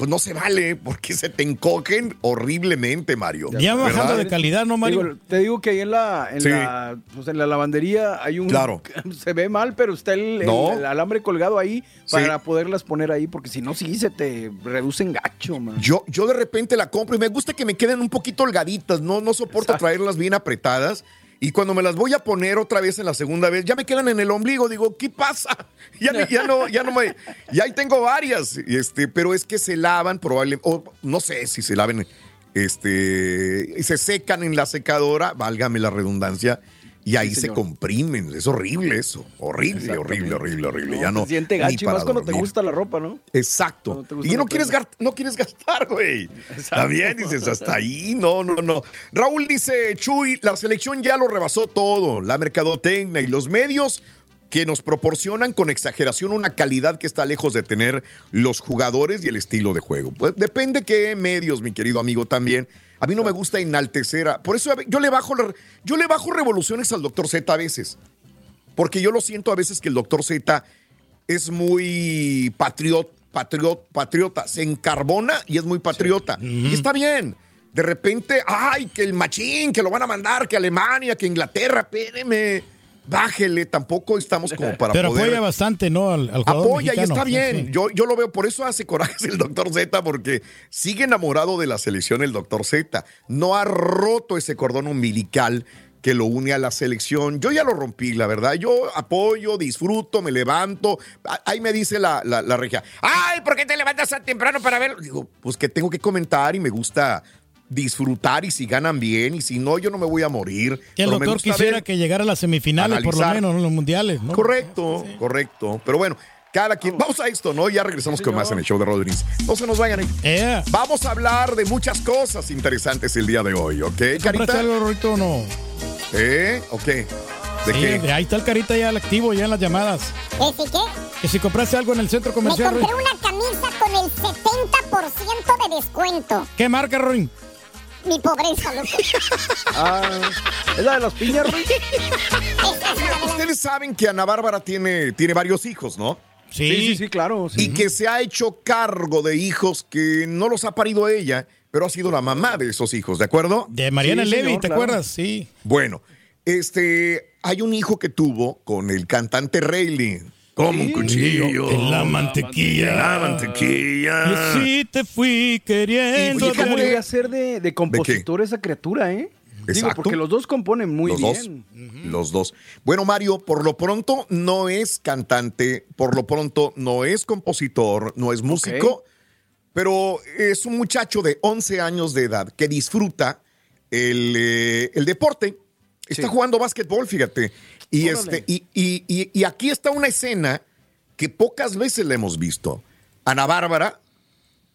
pues no se vale porque se te encogen horriblemente, Mario.
Ya va bajando
¿Verdad?
de calidad, ¿no, Mario?
Digo, te digo que ahí en la, en,
Sí.
la, pues, en la lavandería hay un...
Claro.
Se ve mal, pero está el, el-
No.
el alambre colgado ahí
Sí.
para poderlas poner ahí, porque si no, sí se te reducen gacho, man.
Yo, yo de repente la compro y me gusta que me queden un poquito holgaditas, no, no soporto traerlas bien apretadas. Y cuando me las voy a poner otra vez en la segunda vez, ya me quedan en el ombligo. Digo, ¿qué pasa? Ya, ni- ya no, ya no me. Y ahí tengo varias. Este, pero es que se lavan probablemente. O no sé si se laven. Este. Se secan en la secadora, válgame la redundancia. Y ahí se comprimen. Es horrible eso. Horrible, horrible, horrible, horrible. ya no.
Se siente gacho, más cuando te gusta la ropa, ¿no?
Exacto. Y no quieres, no quieres gastar, güey. También dices, hasta ahí, no, no, no. Raúl dice, Chuy, la selección ya lo rebasó todo, la mercadotecnia y los medios que nos proporcionan con exageración una calidad que está lejos de tener los jugadores y el estilo de juego. Pues depende qué medios, mi querido amigo, también. A mí no me gusta enaltecer. a- Por eso yo le bajo, yo le bajo revoluciones al doctor Z a veces. Porque yo lo siento a veces que el doctor Z es muy patriot, patriot, patriota. Se encarbona y es muy patriota. Y está bien. De repente, ay, que el machín, que lo van a mandar, que Alemania, que Inglaterra, espéreme. Bájele, tampoco estamos como para
Pero
poder.
apoya bastante, ¿no? Al, al jugador
Apoya y está bien.
sí.
Yo, yo lo veo, por eso hace corajes el doctor Z, porque sigue enamorado de la selección el doctor Z. No ha roto ese cordón umbilical que lo une a la selección. Yo ya lo rompí, la verdad. Yo apoyo, disfruto, me levanto. Ahí me dice la, la, la regia, ay, ¿por qué te levantas tan temprano para verlo? Digo, pues que tengo que comentar y me gusta disfrutar y si ganan bien y si no, yo no me voy a morir.
Que el
Pero me
doctor
gusta
quisiera
ver-
que llegara a las semifinales, por lo menos, ¿no? en los mundiales, ¿no?
Correcto, correcto. Pero bueno, cada quien. Vamos a esto, ¿no? Ya regresamos con más en el show de Rodríguez. No se nos vayan. ¿eh? Vamos a hablar de muchas cosas interesantes el día de hoy, ¿ok,
¿Compraste
Carita?
algo, Rorito, o no?
¿Eh? ¿O qué? ¿De
Sí,
qué?
de ahí está el carita ya al activo, ya en las llamadas.
¿Ese qué?
Que si compraste algo en el centro
Me
comercial,
compré
Roy.
una camisa con el 70% de descuento.
¿Qué marca, Roy?
Mi pobreza, loco.
Ah, ¿es la de las piñas?
Ustedes saben que Ana Bárbara tiene, tiene varios hijos, ¿no?
Sí.
Sí, sí, sí, claro. sí.
Y que se ha hecho cargo de hijos que no los ha parido ella, pero ha sido la mamá de esos hijos, ¿de acuerdo?
De Mariana
Sí,
Levy,
señor,
¿te
claro.
acuerdas? Sí.
Bueno, este, hay un hijo que tuvo con el cantante Rayleigh. Como un cuchillo.
En la mantequilla.
En la mantequilla.
Y así te fui queriendo.
Oye, ¿cómo a ser de, de compositor esa criatura, eh? Digo,
Exacto.
porque los dos componen muy
los
bien.
Dos, los dos. Bueno, Mario, por lo pronto no es cantante, por lo pronto no es compositor, no es músico, pero es un muchacho de 11 años de edad que disfruta el, eh, el deporte. Está
Sí.
jugando básquetbol, fíjate. Y,
Órale.
este, y, y- y- y aquí está una escena que pocas veces la hemos visto. Ana Bárbara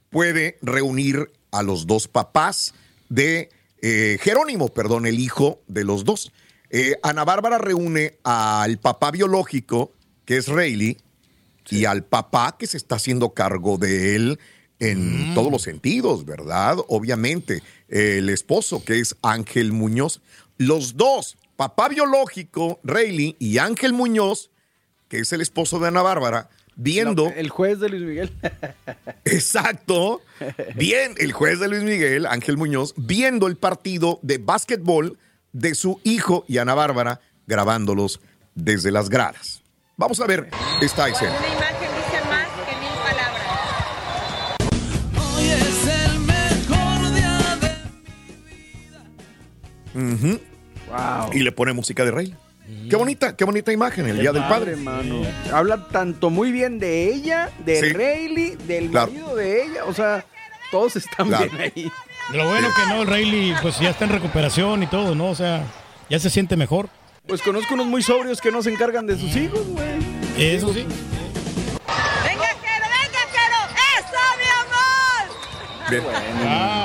puede reunir a los dos papás de eh, Jerónimo, perdón, el hijo de los dos. Eh, Ana Bárbara reúne al papá biológico, que es Rayleigh, y al papá que se está haciendo cargo de él en todos los sentidos, ¿verdad? Obviamente, el esposo, que es Ángel Muñoz. Los dos, papá biológico, Rayleigh, y Ángel Muñoz, que es el esposo de Ana Bárbara, viendo...
El juez de Luis Miguel.
Exacto. Bien, el juez de Luis Miguel, Ángel Muñoz, viendo el partido de básquetbol de su hijo y Ana Bárbara, grabándolos desde las gradas. Vamos a ver esta escena.
Una imagen
Y le pone música de rey. Qué bonita, qué bonita imagen, el Día del Padre.
mano. Habla tanto muy bien de ella, de
Sí.
Rayleigh, del
Claro.
marido de ella. O sea, todos están
Claro.
bien ahí.
Lo bueno que no, el Rayleigh pues ya está en recuperación y todo, ¿no? O sea, ya se siente mejor.
Pues conozco unos muy sobrios que no se encargan de sus hijos, güey.
Eso sí.
¡Venga, Jero, venga, Jero! ¡Eso, mi amor!
Bien.
Ah.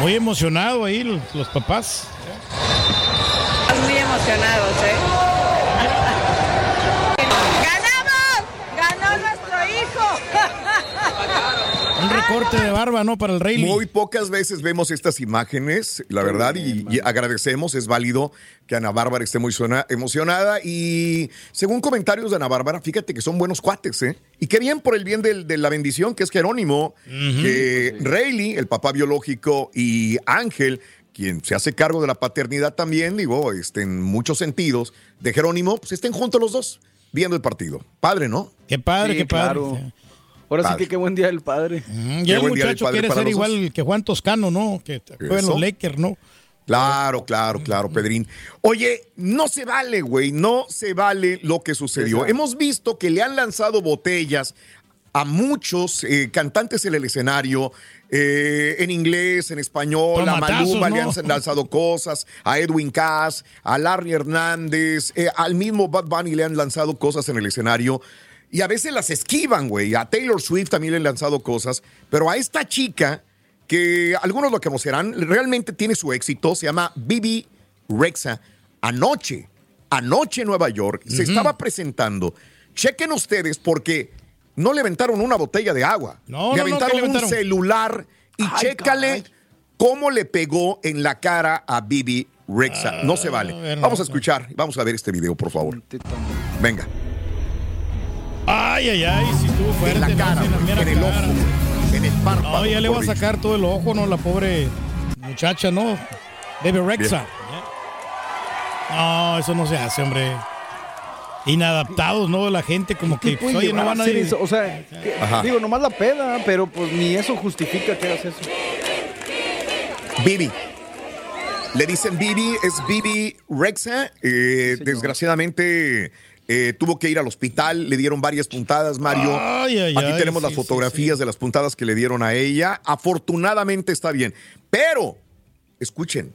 Muy emocionado ahí los, los papás.
Muy emocionados, ¿eh? ¡Ganamos! ¡Ganó nuestro hijo!
Un recorte de barba, ¿no? Para el Rayleigh.
Muy pocas veces vemos estas imágenes, la verdad, y, y agradecemos, es válido que Ana Bárbara esté muy suena- emocionada. Y según comentarios de Ana Bárbara, fíjate que son buenos cuates, ¿eh? Y qué bien por el bien del- de la bendición, que es Jerónimo, que Rayleigh, el papá biológico, y Ángel, quien se hace cargo de la paternidad también, digo, este, en muchos sentidos, de Jerónimo, pues estén juntos los dos viendo el partido. Padre, ¿no?
Qué padre,
Sí,
qué padre.
claro. Ahora sí
Padre.
que qué buen día del padre.
Mm, Ya el muchacho quiere ser igual que Juan Toscano, ¿no? Que juega en los Lakers, ¿no?
Claro, claro, claro, Pedrín. Oye, no se vale, güey, no se vale lo que sucedió.
Exacto.
Hemos visto que le han lanzado botellas a muchos eh, cantantes en el escenario, eh, en inglés, en español, a Maluma le han lanzado cosas, a Edwin Cass, a Larry Hernández, eh, al mismo Bad Bunny le han lanzado cosas en el escenario. Y a veces las esquivan, güey. A Taylor Swift también le han lanzado cosas. Pero a esta chica, que algunos lo conocerán, realmente tiene su éxito, se llama Bibi Rexa. Anoche, anoche en Nueva York, se estaba presentando. Chequen ustedes porque no le aventaron una botella de agua.
No,
le
no, no,
aventaron
¿qué le
un
aventaron?
celular y
Ay,
chécale
caray.
cómo le pegó en la cara a Bibi Rexa. no se
a
vale.
ver,
Vamos a
no.
escuchar, vamos a ver este video, por favor. Venga.
Ay, ay, ay, si estuvo fuerte.
En la
¿no?
cara,
Sí, en la
en el
cara.
ojo, en el párpado.
No, ya le va a sacar todo el ojo, ¿no? La pobre muchacha, ¿no? Baby Rexa. No, eso no se hace, hombre. Inadaptados, ¿no? La gente como que,
¿Qué
pues, oye, no van
a
ir.
eso? O sea, que- digo, nomás la peda, pero pues ni eso justifica que hagas eso.
Bibi. Le dicen Bibi, es Bibi Rexa. Eh, desgraciadamente eh, tuvo que ir al hospital, le dieron varias puntadas, Mario.
Ay, ay,
Aquí
ay,
tenemos las
sí, sí,
fotografías de las puntadas que le dieron a ella. Afortunadamente está bien. Pero, escuchen,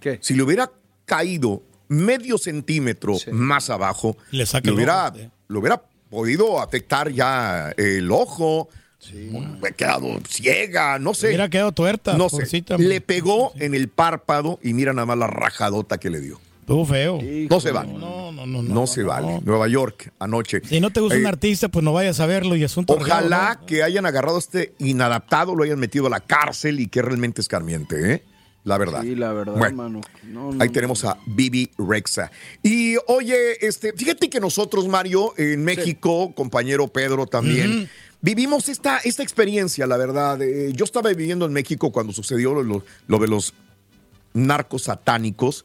¿Qué?
si le hubiera caído medio centímetro más abajo,
Le
hubiera,
ojo, sí.
le hubiera podido afectar ya el ojo. Hubiera quedado ciega, no sé.
Hubiera quedado tuerta.
No sé.
pobrecita.
Le pegó en el párpado y mira nada más la rajadota que le dio.
Estuvo feo.
No se vale.
No, no, no.
No,
no,
se
no.
vale. Nueva York, anoche.
Si no te gusta
Eh,
un artista, pues no vayas a verlo y asunto.
Ojalá
arreglado, ¿no?
que hayan agarrado a este inadaptado, lo hayan metido a la cárcel y que realmente escarmiente, ¿eh? La verdad.
Sí, la verdad,
Bueno,
mano. No, no,
Ahí
no.
tenemos a Bibi Rexa. Y oye, este, fíjate que nosotros, Mario, en México, compañero Pedro también, vivimos esta, esta experiencia, la verdad. Eh, yo estaba viviendo en México cuando sucedió lo, lo- lo de los narcos satánicos.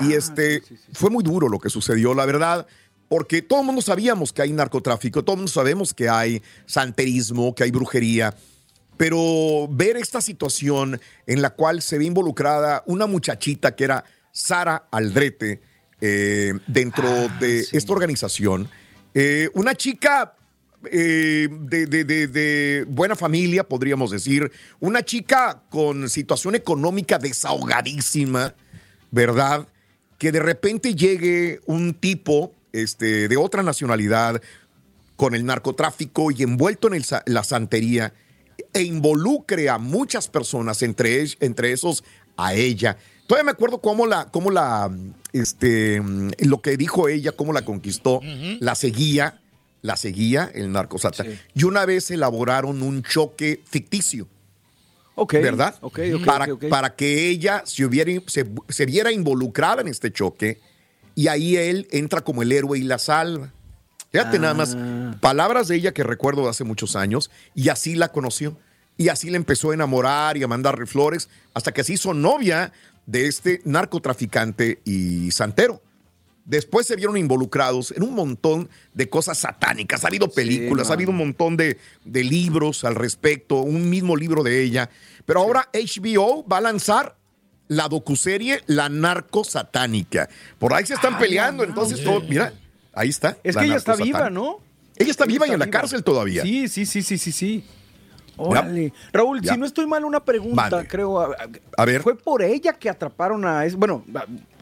Y este fue muy duro lo que sucedió, la verdad. Porque todo el mundo sabíamos que hay narcotráfico, todo el mundo sabemos que hay santerismo, que hay brujería. pero ver esta situación en la cual se ve involucrada una muchachita que era Sara Aldrete eh, dentro
Ah,
de esta organización, eh, una chica eh, de, de- de- de buena familia, podríamos decir, una chica con situación económica desahogadísima, ¿verdad? Que de repente llegue un tipo este, de otra nacionalidad con el narcotráfico y envuelto en el la santería e involucre a muchas personas, entre, entre esos a ella. Todavía me acuerdo cómo la, cómo la, este, lo que dijo ella, cómo la conquistó, la seguía, la seguía el narcosata. Y una vez elaboraron un choque ficticio.
Ok.
¿Verdad?
Ok, ok,
para, para que ella se, hubiera, se, se viera involucrada en este choque y ahí él entra como el héroe y la salva. Fíjate nada más,
Ah.
palabras de ella que recuerdo de hace muchos años y así la conoció. Y así le empezó a enamorar y a mandarle flores hasta que se hizo novia de este narcotraficante y santero. Después se vieron involucrados en un montón de cosas satánicas. Ha habido películas, ha habido un montón de, de libros al respecto, un mismo libro de ella. Pero ahora HBO va a lanzar la docuserie La Narco Satánica. Por ahí se están peleando, entonces todo, mira, ahí está.
Es que ella está viva, ¿no?
Ella está
Ella
viva y en la cárcel todavía.
Sí, sí, sí, sí, sí, sí. Órale. Raúl,
Ya.
si no estoy mal, una pregunta, creo. a-
A ver.
Fue por ella que atraparon a. Bueno,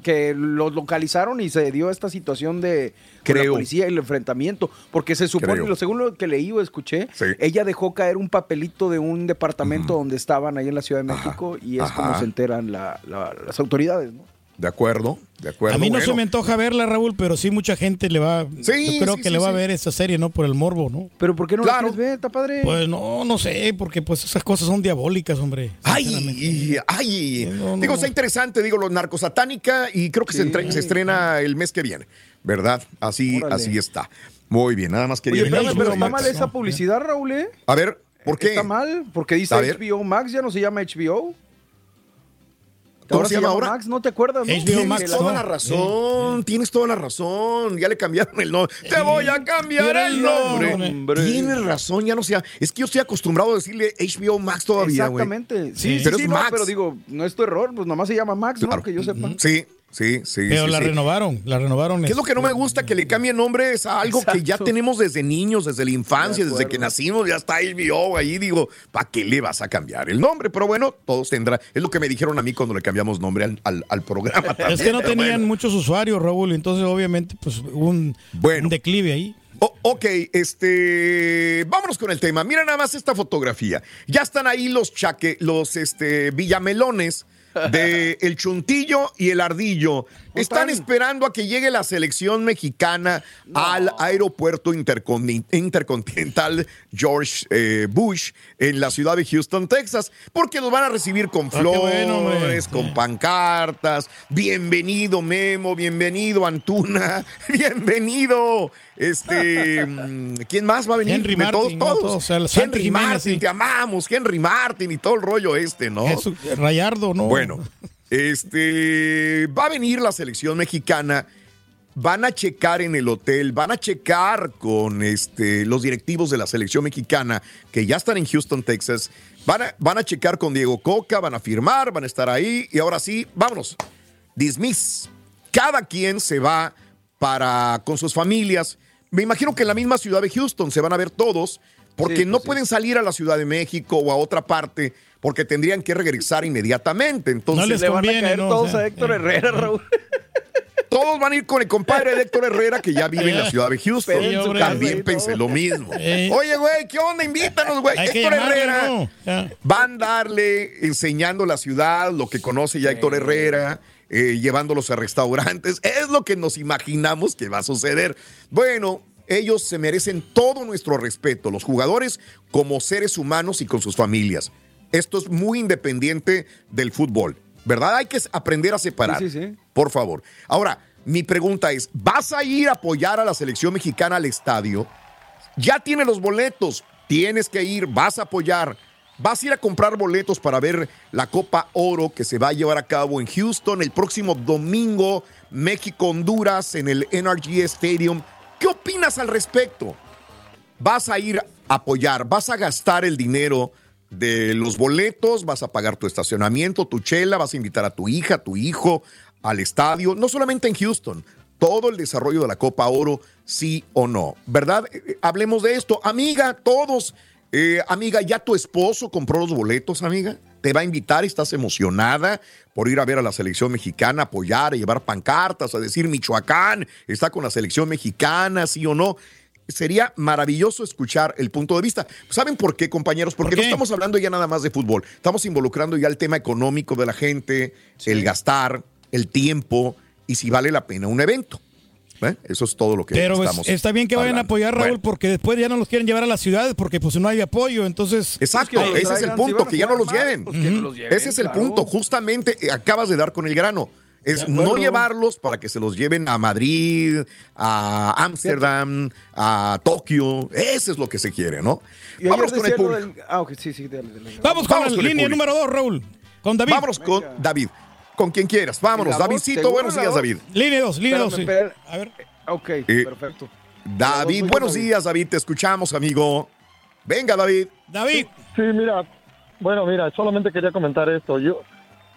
que los localizaron y se dio esta situación de la policía y el enfrentamiento. Porque se supone, lo según lo que leí o escuché,
Sí.
ella dejó caer un papelito de un departamento donde estaban ahí en la Ciudad de México y es como se enteran la- la- las autoridades, ¿no?
De acuerdo, de acuerdo.
A mí no
bueno.
se me antoja verla, Raúl, pero sí mucha gente le va.
Sí,
yo creo
sí,
que
sí,
le va
sí.
a ver esta serie, ¿no? Por el morbo, ¿no?
Pero ¿por qué no
Claro.
la quieres ver? Está padre.
Pues no, no sé, porque pues esas cosas son diabólicas, hombre.
Ay, ay.
No, no,
digo,
no.
está interesante, digo, los narcosatánica y creo que se, entre- se estrena el mes que viene, ¿verdad? Así,
Órale.
así está. Muy bien, nada más
Oye,
quería
espérame, pero está
Max,
mal esa publicidad, Raúl, ¿eh?
A ver, ¿por qué?
Está mal, porque dice. HBO Max, ya no se llama HBO.
¿Cómo se llama ahora?
Max, ¿no te acuerdas? no?
HBO Max,
la-
toda
no.
la razón, tienes toda la razón. Ya le cambiaron el nombre. Te voy a cambiar el nombre.
nombre.
Tienes razón, ya no sea. Es que yo estoy acostumbrado a decirle HBO Max todavía, güey.
Exactamente. Sí, sí,
Pero
sí,
es
no,
Max.
pero digo, no es tu error, pues nomás se llama Max, ¿no?
Claro.
Que yo sepa.
Sí, sí, sí.
Pero
sí,
la
sí.
renovaron, la renovaron.
¿Qué es lo que no me gusta? Que le cambien nombres a algo que ya tenemos desde niños, desde la infancia,
De
desde que nacimos, ya está HBO ahí. Digo, ¿para qué le vas a cambiar el nombre? Pero bueno, todos tendrán. Es lo que me dijeron a mí cuando le cambiamos nombre al, al- al programa.
Es que no tenían
bueno.
muchos usuarios, Raúl, entonces obviamente pues hubo un,
Bueno.
un declive ahí.
O- ok, este, vámonos con el tema. Mira nada más esta fotografía. Ya están ahí los chaque, los este, villamelones de el chuntillo y el ardillo. Están esperando a que llegue la selección mexicana al aeropuerto intercon- intercontinental George eh, Bush en la ciudad de Houston, Texas, porque los van a recibir con
Ah,
flores,
bueno,
con pancartas. Bienvenido Memo, bienvenido Antuna, bienvenido. Este, mm, ¿quién más va a venir?
Henry
De
Martin,
todos.
Todos, o sea, Santi
Henry
Jiménez,
Martin,
sí.
te amamos, Henry Martin y todo el rollo este, ¿no?
Jesús- Rayardo, ¿no?
Bueno, este va a venir la selección mexicana. Van a checar en el hotel, van a checar con este, los directivos de la selección mexicana que ya están en Houston, Texas. Van a, van a checar con Diego Coca, van a firmar, van a estar ahí. Y ahora sí, vámonos. Dismiss. Cada quien se va para con sus familias. Me imagino que en la misma ciudad de Houston se van a ver todos, porque
Sí,
no
pues sí.
pueden salir a la Ciudad de México o a otra parte, porque tendrían que regresar inmediatamente. Entonces,
No les
Le van a caer
¿no?
todos
O sea,
a Héctor
eh.
Herrera, Raúl.
todos van a ir con el compadre de Héctor Herrera, que ya vive en la ciudad de Houston. También pensé lo mismo.
Eh.
Oye, güey, ¿qué onda? Invítanos, güey.
Hay
Héctor
llamarle,
Herrera.
¿no? Ya.
Van a darle enseñando la ciudad, lo que conoce ya Héctor Herrera, eh, llevándolos a restaurantes. Es lo que nos imaginamos que va a suceder. Bueno, ellos se merecen todo nuestro respeto, los jugadores como seres humanos y con sus familias. Esto es muy independiente del fútbol, ¿verdad? Hay que aprender a separar.
Sí, sí, sí.
Por favor. Ahora, mi pregunta es, ¿vas a ir a apoyar a la selección mexicana al estadio? Ya tiene los boletos, tienes que ir, vas a apoyar. Vas a ir a comprar boletos para ver la Copa Oro que se va a llevar a cabo en Houston el próximo domingo, México-Honduras en el NRG Stadium. ¿Qué opinas al respecto? ¿Vas a ir a apoyar? ¿Vas a gastar el dinero de los boletos, vas a pagar tu estacionamiento, tu chela, vas a invitar a tu hija, a tu hijo al estadio, no solamente en Houston, todo el desarrollo de la Copa Oro, sí o no, ¿verdad? Eh, eh, hablemos de esto. Amiga, todos, eh, amiga, ¿ya tu esposo compró los boletos, amiga? Te va a invitar, estás emocionada por ir a ver a la selección mexicana, apoyar, llevar pancartas, a decir Michoacán está con la selección mexicana, sí o no sería maravilloso escuchar el punto de vista. ¿Saben por qué, compañeros? Porque no estamos hablando ya nada más de fútbol. Estamos involucrando ya el tema económico de la gente, el gastar, el tiempo y si vale la pena un evento. ¿Eh? Eso es todo lo que
Pero pues,
estamos
está bien que vayan a apoyar, Raúl,
Bueno.
porque después ya no los quieren llevar a las ciudades porque pues no hay apoyo, entonces...
Exacto, ese es el punto, que ya no los lleven.
pues, que no los lleven,
ese es el
claro.
punto, justamente eh, acabas de dar con el grano. Es no llevarlos para que se los lleven a Madrid, a Ámsterdam, a Tokio. Eso es lo que se quiere, ¿no?
Ayer
Vámonos con el
decía lo
público.
del- Ah, ok, sí, sí, dale, dale.
Vamos con
Vamos
la línea número dos, Raúl. Con David.
Vámonos con David. Con quien quieras. Vámonos. Davidcito,
¿Seguro
buenos días? David.
Línea 2, línea 2.
Espérame, espérame.
A ver.
Ok,
Eh,
perfecto.
David, buenos
bien,
días, David. Te escuchamos, amigo. Venga, David.
David.
Sí, mira, bueno, mira, solamente quería comentar esto. Yo,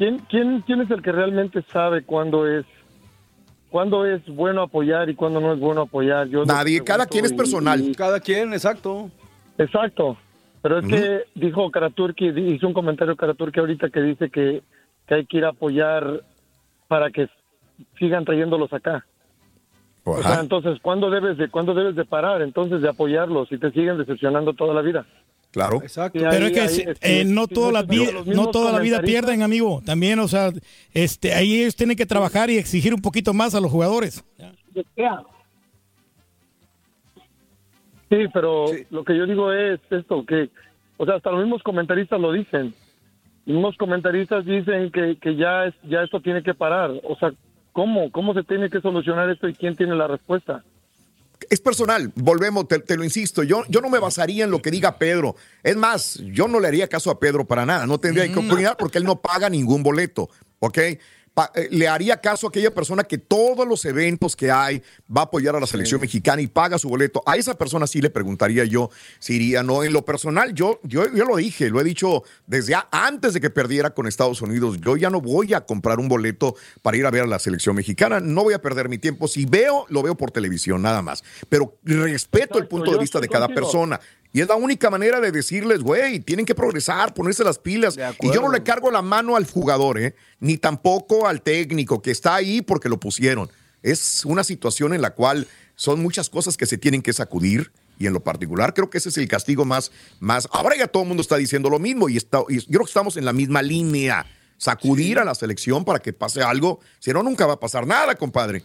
¿quién, quién, quién es el que realmente sabe cuándo es, cuándo es bueno apoyar y cuándo no es bueno apoyar? Yo
Nadie, cada quien es personal.
y-
Cada quien, exacto.
exacto. Pero es que dijo Karaturki, hizo un comentario Karaturki ahorita que dice que, que hay que ir a apoyar para que sigan trayéndolos acá. O sea, entonces, ¿cuándo debes de cuándo debes de parar entonces de apoyarlos si te siguen decepcionando toda la vida?
Claro.
Exacto.
Pero
ahí-
es que
ahí,
eh, no
sí,
toda la vida, no toda la vida pierden, amigo. También, o sea, este, ahí ellos tienen que trabajar y exigir un poquito más a los jugadores.
Sí, pero lo que yo digo es esto, que, o sea, hasta los mismos comentaristas lo dicen. Los mismos comentaristas dicen que, que ya, es, ya esto tiene que parar. O sea, ¿cómo? ¿Cómo se tiene que solucionar esto y quién tiene la respuesta?
Es personal, volvemos, te, te lo insisto, yo, yo no me basaría en lo que diga Pedro. Es más, yo no le haría caso a Pedro para nada, no tendría que opinar porque él no paga ningún boleto, ¿ok? Eh, le haría caso a aquella persona que todos los eventos que hay va a apoyar a la selección mexicana y paga su boleto. A esa persona sí le preguntaría yo si iría no. En lo personal, yo, yo, yo lo dije, lo he dicho desde antes de que perdiera con Estados Unidos. Yo ya no voy a comprar un boleto para ir a ver a la selección mexicana. No voy a perder mi tiempo. Si veo, lo veo por televisión, nada más. Pero respeto el punto de vista de cada
contigo.
persona. Y es la única manera de decirles, güey, tienen que progresar, ponerse las pilas. Y yo no le cargo la mano al jugador, ¿eh? ni tampoco al técnico que está ahí porque lo pusieron. Es una situación en la cual son muchas cosas que se tienen que sacudir. Y en lo particular, creo que ese es el castigo más. más ahora ya todo el mundo está diciendo lo mismo y, está, y yo creo que estamos en la misma línea. Sacudir a la selección para que pase algo. Si no, nunca va a pasar nada, compadre.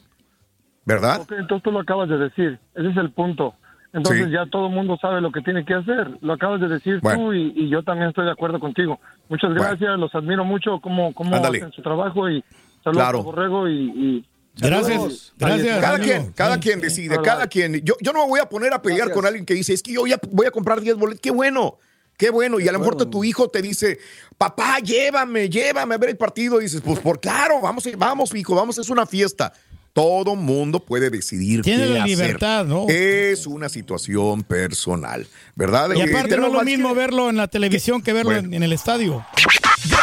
¿Verdad?
Entonces tú lo acabas de decir. Ese es el punto. Entonces
Sí.
ya todo el mundo sabe lo que tiene que hacer. Lo acabas de decir
Bueno.
tú y, y yo también estoy de acuerdo contigo. Muchas
Bueno.
gracias, los admiro mucho cómo, cómo
Ándale.
hacen su trabajo y saludos
Claro.
a Borrego y, y
Gracias.
Cada
amigo.
quien, cada
Sí.
quien decide, cada quien. Yo, yo no me voy a poner a pelear
Gracias.
con alguien que dice, es que yo ya voy a comprar 10 boletos. Qué bueno, qué bueno. Y a lo mejor tu hijo te dice, papá, llévame, llévame a ver el partido. Y dices, pues por claro, vamos, vamos, hijo, vamos, es una fiesta. Todo mundo puede decidir
Tiene
qué
la
hacer.
libertad, ¿no?
Es una situación personal, ¿verdad?
Y
Eh,
aparte no
tenemos
es lo mismo
que-
verlo en la televisión que verlo
Bueno.
en, en el estadio.